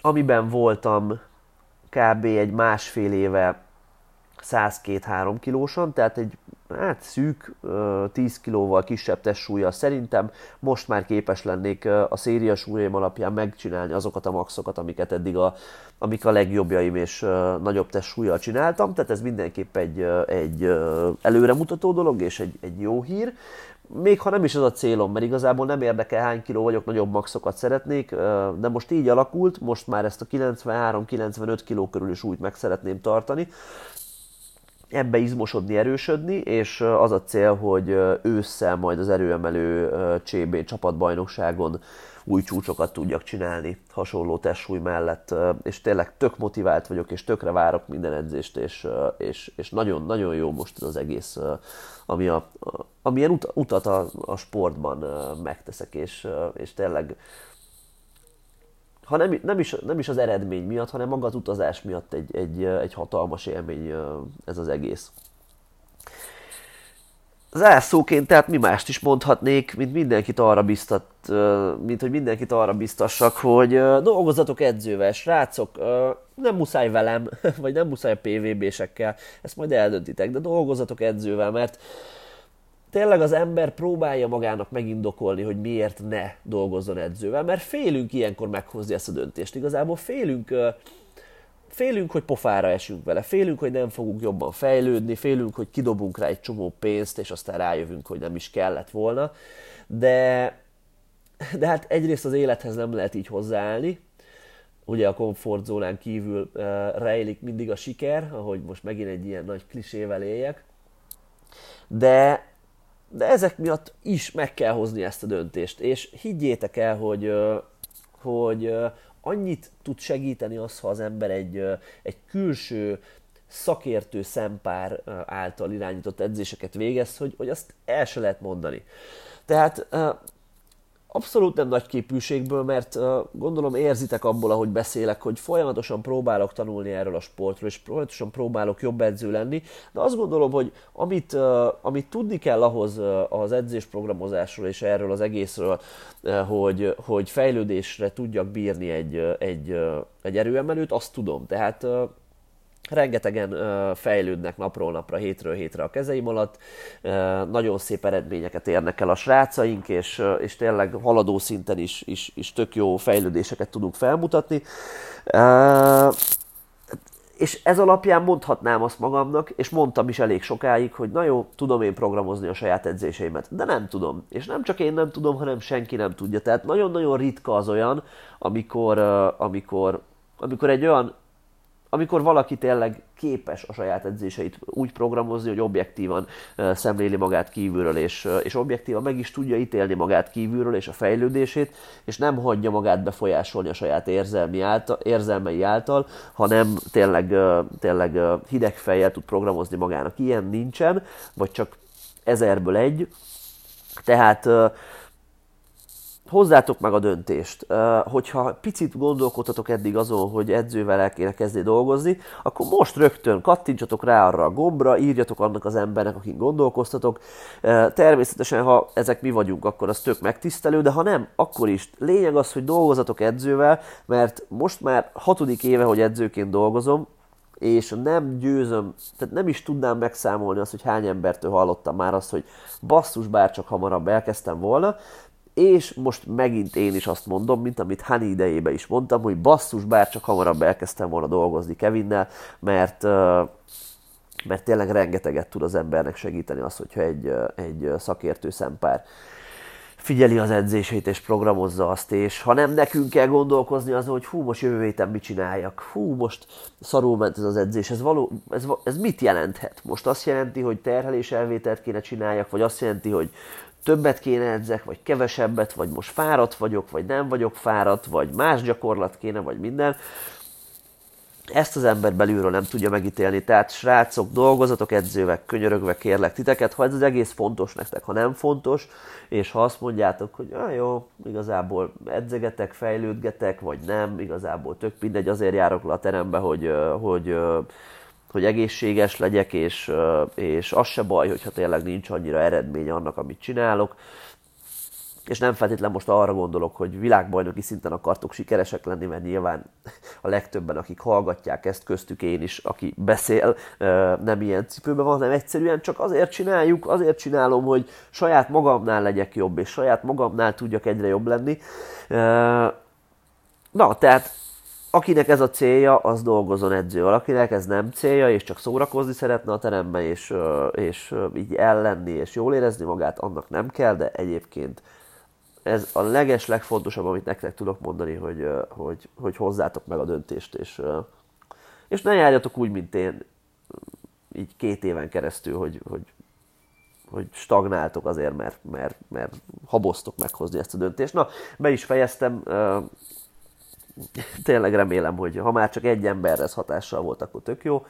amiben voltam kb. egy másfél éve 102-3 kilósan, tehát egy hát szűk 10 kilóval kisebb testsúlya szerintem. Most már képes lennék a széria súlyaim alapján megcsinálni azokat a maxokat, amiket eddig a, amik a legjobbjaim és nagyobb testsúlyjal csináltam, tehát ez mindenképp egy, egy előremutató dolog és egy, egy jó hír. Még ha nem is az a célom, mert igazából nem érdekel hány kiló vagyok, nagyobb maxokat szeretnék, de most így alakult, most már ezt a 93-95 kiló körül is úgy meg szeretném tartani. Ebbe izmosodni, erősödni, és az a cél, hogy ősszel majd az erőemelő CB csapatbajnokságon új csúcsokat tudjak csinálni hasonló testsúly mellett, és tényleg tök motivált vagyok, és tökre várok minden edzést, és, és, és nagyon, nagyon jó most az egész, ami a, amilyen utat a, a sportban megteszek, és, és tényleg ha nem, nem, is, nem is az eredmény miatt, hanem maga az utazás miatt egy, egy, egy hatalmas élmény ez az egész. Zászóként, tehát mi mást is mondhatnék, mint mindenkit arra biztat, mint hogy mindenkit arra biztassak, hogy dolgozatok edzővel, srácok, nem muszáj velem, vagy nem muszáj a PVB-sekkel, ezt majd eldöntitek, de dolgozatok edzővel, mert tényleg az ember próbálja magának megindokolni, hogy miért ne dolgozzon edzővel, mert félünk ilyenkor meghozni ezt a döntést. Igazából félünk, félünk, hogy pofára esünk vele, félünk, hogy nem fogunk jobban fejlődni, félünk, hogy kidobunk rá egy csomó pénzt, és aztán rájövünk, hogy nem is kellett volna. De, de hát egyrészt az élethez nem lehet így hozzáállni, ugye a komfortzónán kívül uh, rejlik mindig a siker, ahogy most megint egy ilyen nagy klisével éljek, de de ezek miatt is meg kell hozni ezt a döntést, és higgyétek el, hogy, hogy annyit tud segíteni az, ha az ember egy, egy külső szakértő szempár által irányított edzéseket végez, hogy, hogy azt el se lehet mondani. Tehát Abszolút nem nagy képűségből, mert uh, gondolom érzitek abból, ahogy beszélek, hogy folyamatosan próbálok tanulni erről a sportról, és folyamatosan próbálok jobb edző lenni, de azt gondolom, hogy amit, uh, amit tudni kell ahhoz uh, az edzésprogramozásról és erről az egészről, hogy, hogy fejlődésre tudjak bírni egy, egy, egy erőemelőt, azt tudom. Tehát Rengetegen uh, fejlődnek napról napra, hétről hétre a kezeim alatt, uh, nagyon szép eredményeket érnek el a srácaink, és, uh, és tényleg haladó szinten is, is, is tök jó fejlődéseket tudunk felmutatni. És ez alapján mondhatnám azt magamnak, és mondtam is elég sokáig, hogy na jó, tudom én programozni a saját edzéseimet, de nem tudom. És nem csak én nem tudom, hanem senki nem tudja. Tehát nagyon-nagyon ritka az olyan, amikor, amikor, amikor egy olyan amikor valaki tényleg képes a saját edzéseit úgy programozni, hogy objektívan szemléli magát kívülről, és, és objektívan meg is tudja ítélni magát kívülről és a fejlődését, és nem hagyja magát befolyásolni a saját érzelmi által, érzelmei által, hanem tényleg, tényleg hideg fejjel tud programozni magának. Ilyen nincsen, vagy csak ezerből egy. Tehát hozzátok meg a döntést. Hogyha picit gondolkodtatok eddig azon, hogy edzővel el kéne kezdeni dolgozni, akkor most rögtön kattintsatok rá arra a gombra, írjatok annak az embernek, akin gondolkoztatok. Természetesen, ha ezek mi vagyunk, akkor az tök megtisztelő, de ha nem, akkor is. Lényeg az, hogy dolgozatok edzővel, mert most már hatodik éve, hogy edzőként dolgozom, és nem győzöm, tehát nem is tudnám megszámolni azt, hogy hány embertől hallottam már azt, hogy basszus, bár csak hamarabb elkezdtem volna, és most megint én is azt mondom, mint amit Hani idejében is mondtam, hogy basszus, bár csak hamarabb elkezdtem volna dolgozni Kevinnel, mert mert tényleg rengeteget tud az embernek segíteni az, hogyha egy, egy szakértő szempár figyeli az edzését és programozza azt, és ha nem nekünk kell gondolkozni azon, hogy hú, most jövő héten mit csináljak, hú, most szarul ment ez az edzés, ez, való, ez, ez mit jelenthet? Most azt jelenti, hogy terhelés elvételt kéne csináljak, vagy azt jelenti, hogy többet kéne edzek, vagy kevesebbet, vagy most fáradt vagyok, vagy nem vagyok fáradt, vagy más gyakorlat kéne, vagy minden. Ezt az ember belülről nem tudja megítélni. Tehát srácok, dolgozatok edzővek, könyörögve kérlek titeket, ha ez az egész fontos nektek, ha nem fontos, és ha azt mondjátok, hogy ah, jó, igazából edzegetek, fejlődgetek, vagy nem, igazából tök mindegy, azért járok le a terembe, hogy, hogy hogy egészséges legyek, és, és az se baj, hogyha tényleg nincs annyira eredmény annak, amit csinálok. És nem feltétlenül most arra gondolok, hogy világbajnoki szinten akartok sikeresek lenni, mert nyilván a legtöbben, akik hallgatják ezt, köztük én is, aki beszél, nem ilyen cipőben van, hanem egyszerűen csak azért csináljuk, azért csinálom, hogy saját magamnál legyek jobb, és saját magamnál tudjak egyre jobb lenni. Na, tehát akinek ez a célja, az dolgozon edző. Akinek ez nem célja, és csak szórakozni szeretne a teremben, és, és így ellenni, és jól érezni magát, annak nem kell, de egyébként ez a leges, legfontosabb, amit nektek tudok mondani, hogy, hogy, hogy hozzátok meg a döntést, és, és ne járjatok úgy, mint én. így két éven keresztül, hogy, hogy, hogy stagnáltok azért, mert, mert, mert haboztok meghozni ezt a döntést. Na, be is fejeztem, tényleg remélem, hogy ha már csak egy emberre ez hatással volt, akkor tök jó.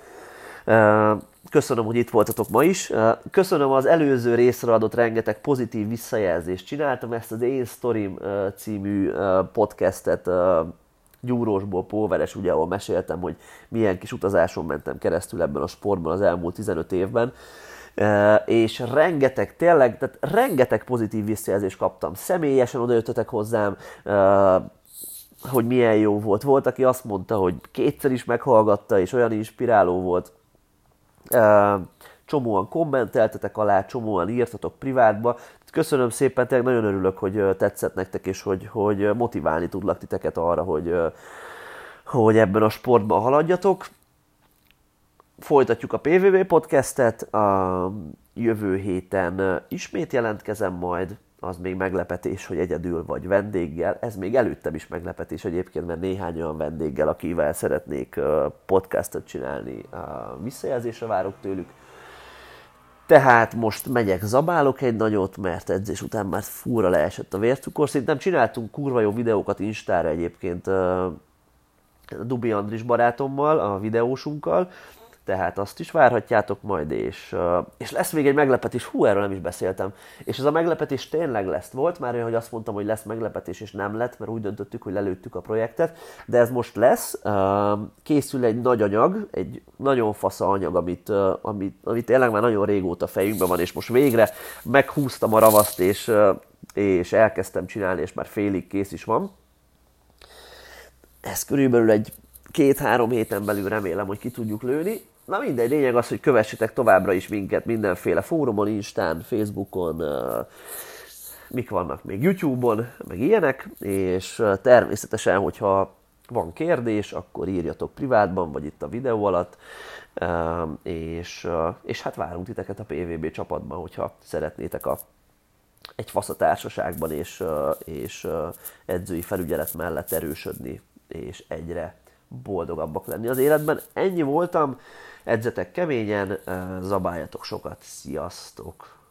Köszönöm, hogy itt voltatok ma is. Köszönöm az előző részre adott rengeteg pozitív visszajelzést. Csináltam ezt az Én Storim című podcastet Gyúrósból, Póveres, ugye, ahol meséltem, hogy milyen kis utazáson mentem keresztül ebben a sportban az elmúlt 15 évben. és rengeteg, tényleg, tehát rengeteg pozitív visszajelzést kaptam. Személyesen odajöttetek hozzám, hogy milyen jó volt. Volt, aki azt mondta, hogy kétszer is meghallgatta, és olyan inspiráló volt. Csomóan kommenteltetek alá, csomóan írtatok privátba. Köszönöm szépen, tényleg nagyon örülök, hogy tetszett nektek, és hogy, hogy motiválni tudlak titeket arra, hogy, hogy ebben a sportban haladjatok. Folytatjuk a PVV podcastet, a jövő héten ismét jelentkezem majd, az még meglepetés, hogy egyedül vagy vendéggel. Ez még előttem is meglepetés egyébként, mert néhány olyan vendéggel, akivel szeretnék podcastot csinálni, visszajelzésre várok tőlük. Tehát most megyek, zabálok egy nagyot, mert edzés után már fúra leesett a vércukor. Szerintem csináltunk kurva jó videókat Instára egyébként Dubi Andris barátommal, a videósunkkal, tehát azt is várhatjátok majd, és, és lesz még egy meglepetés, hú, erről nem is beszéltem, és ez a meglepetés tényleg lesz. Volt már olyan, hogy azt mondtam, hogy lesz meglepetés, és nem lett, mert úgy döntöttük, hogy lelőttük a projektet, de ez most lesz, készül egy nagy anyag, egy nagyon fasza anyag, amit, amit, amit tényleg már nagyon régóta fejünkben van, és most végre meghúztam a ravaszt, és, és elkezdtem csinálni, és már félig kész is van. Ez körülbelül egy két-három héten belül remélem, hogy ki tudjuk lőni. Na mindegy, lényeg az, hogy kövessetek továbbra is minket mindenféle fórumon, Instán, Facebookon, mik vannak még YouTube-on, meg ilyenek, és természetesen, hogyha van kérdés, akkor írjatok privátban, vagy itt a videó alatt, és, és hát várunk titeket a PVB csapatban, hogyha szeretnétek a, egy faszatársaságban és, és edzői felügyelet mellett erősödni, és egyre boldogabbak lenni az életben. Ennyi voltam, edzetek keményen, zabáljatok sokat, sziasztok!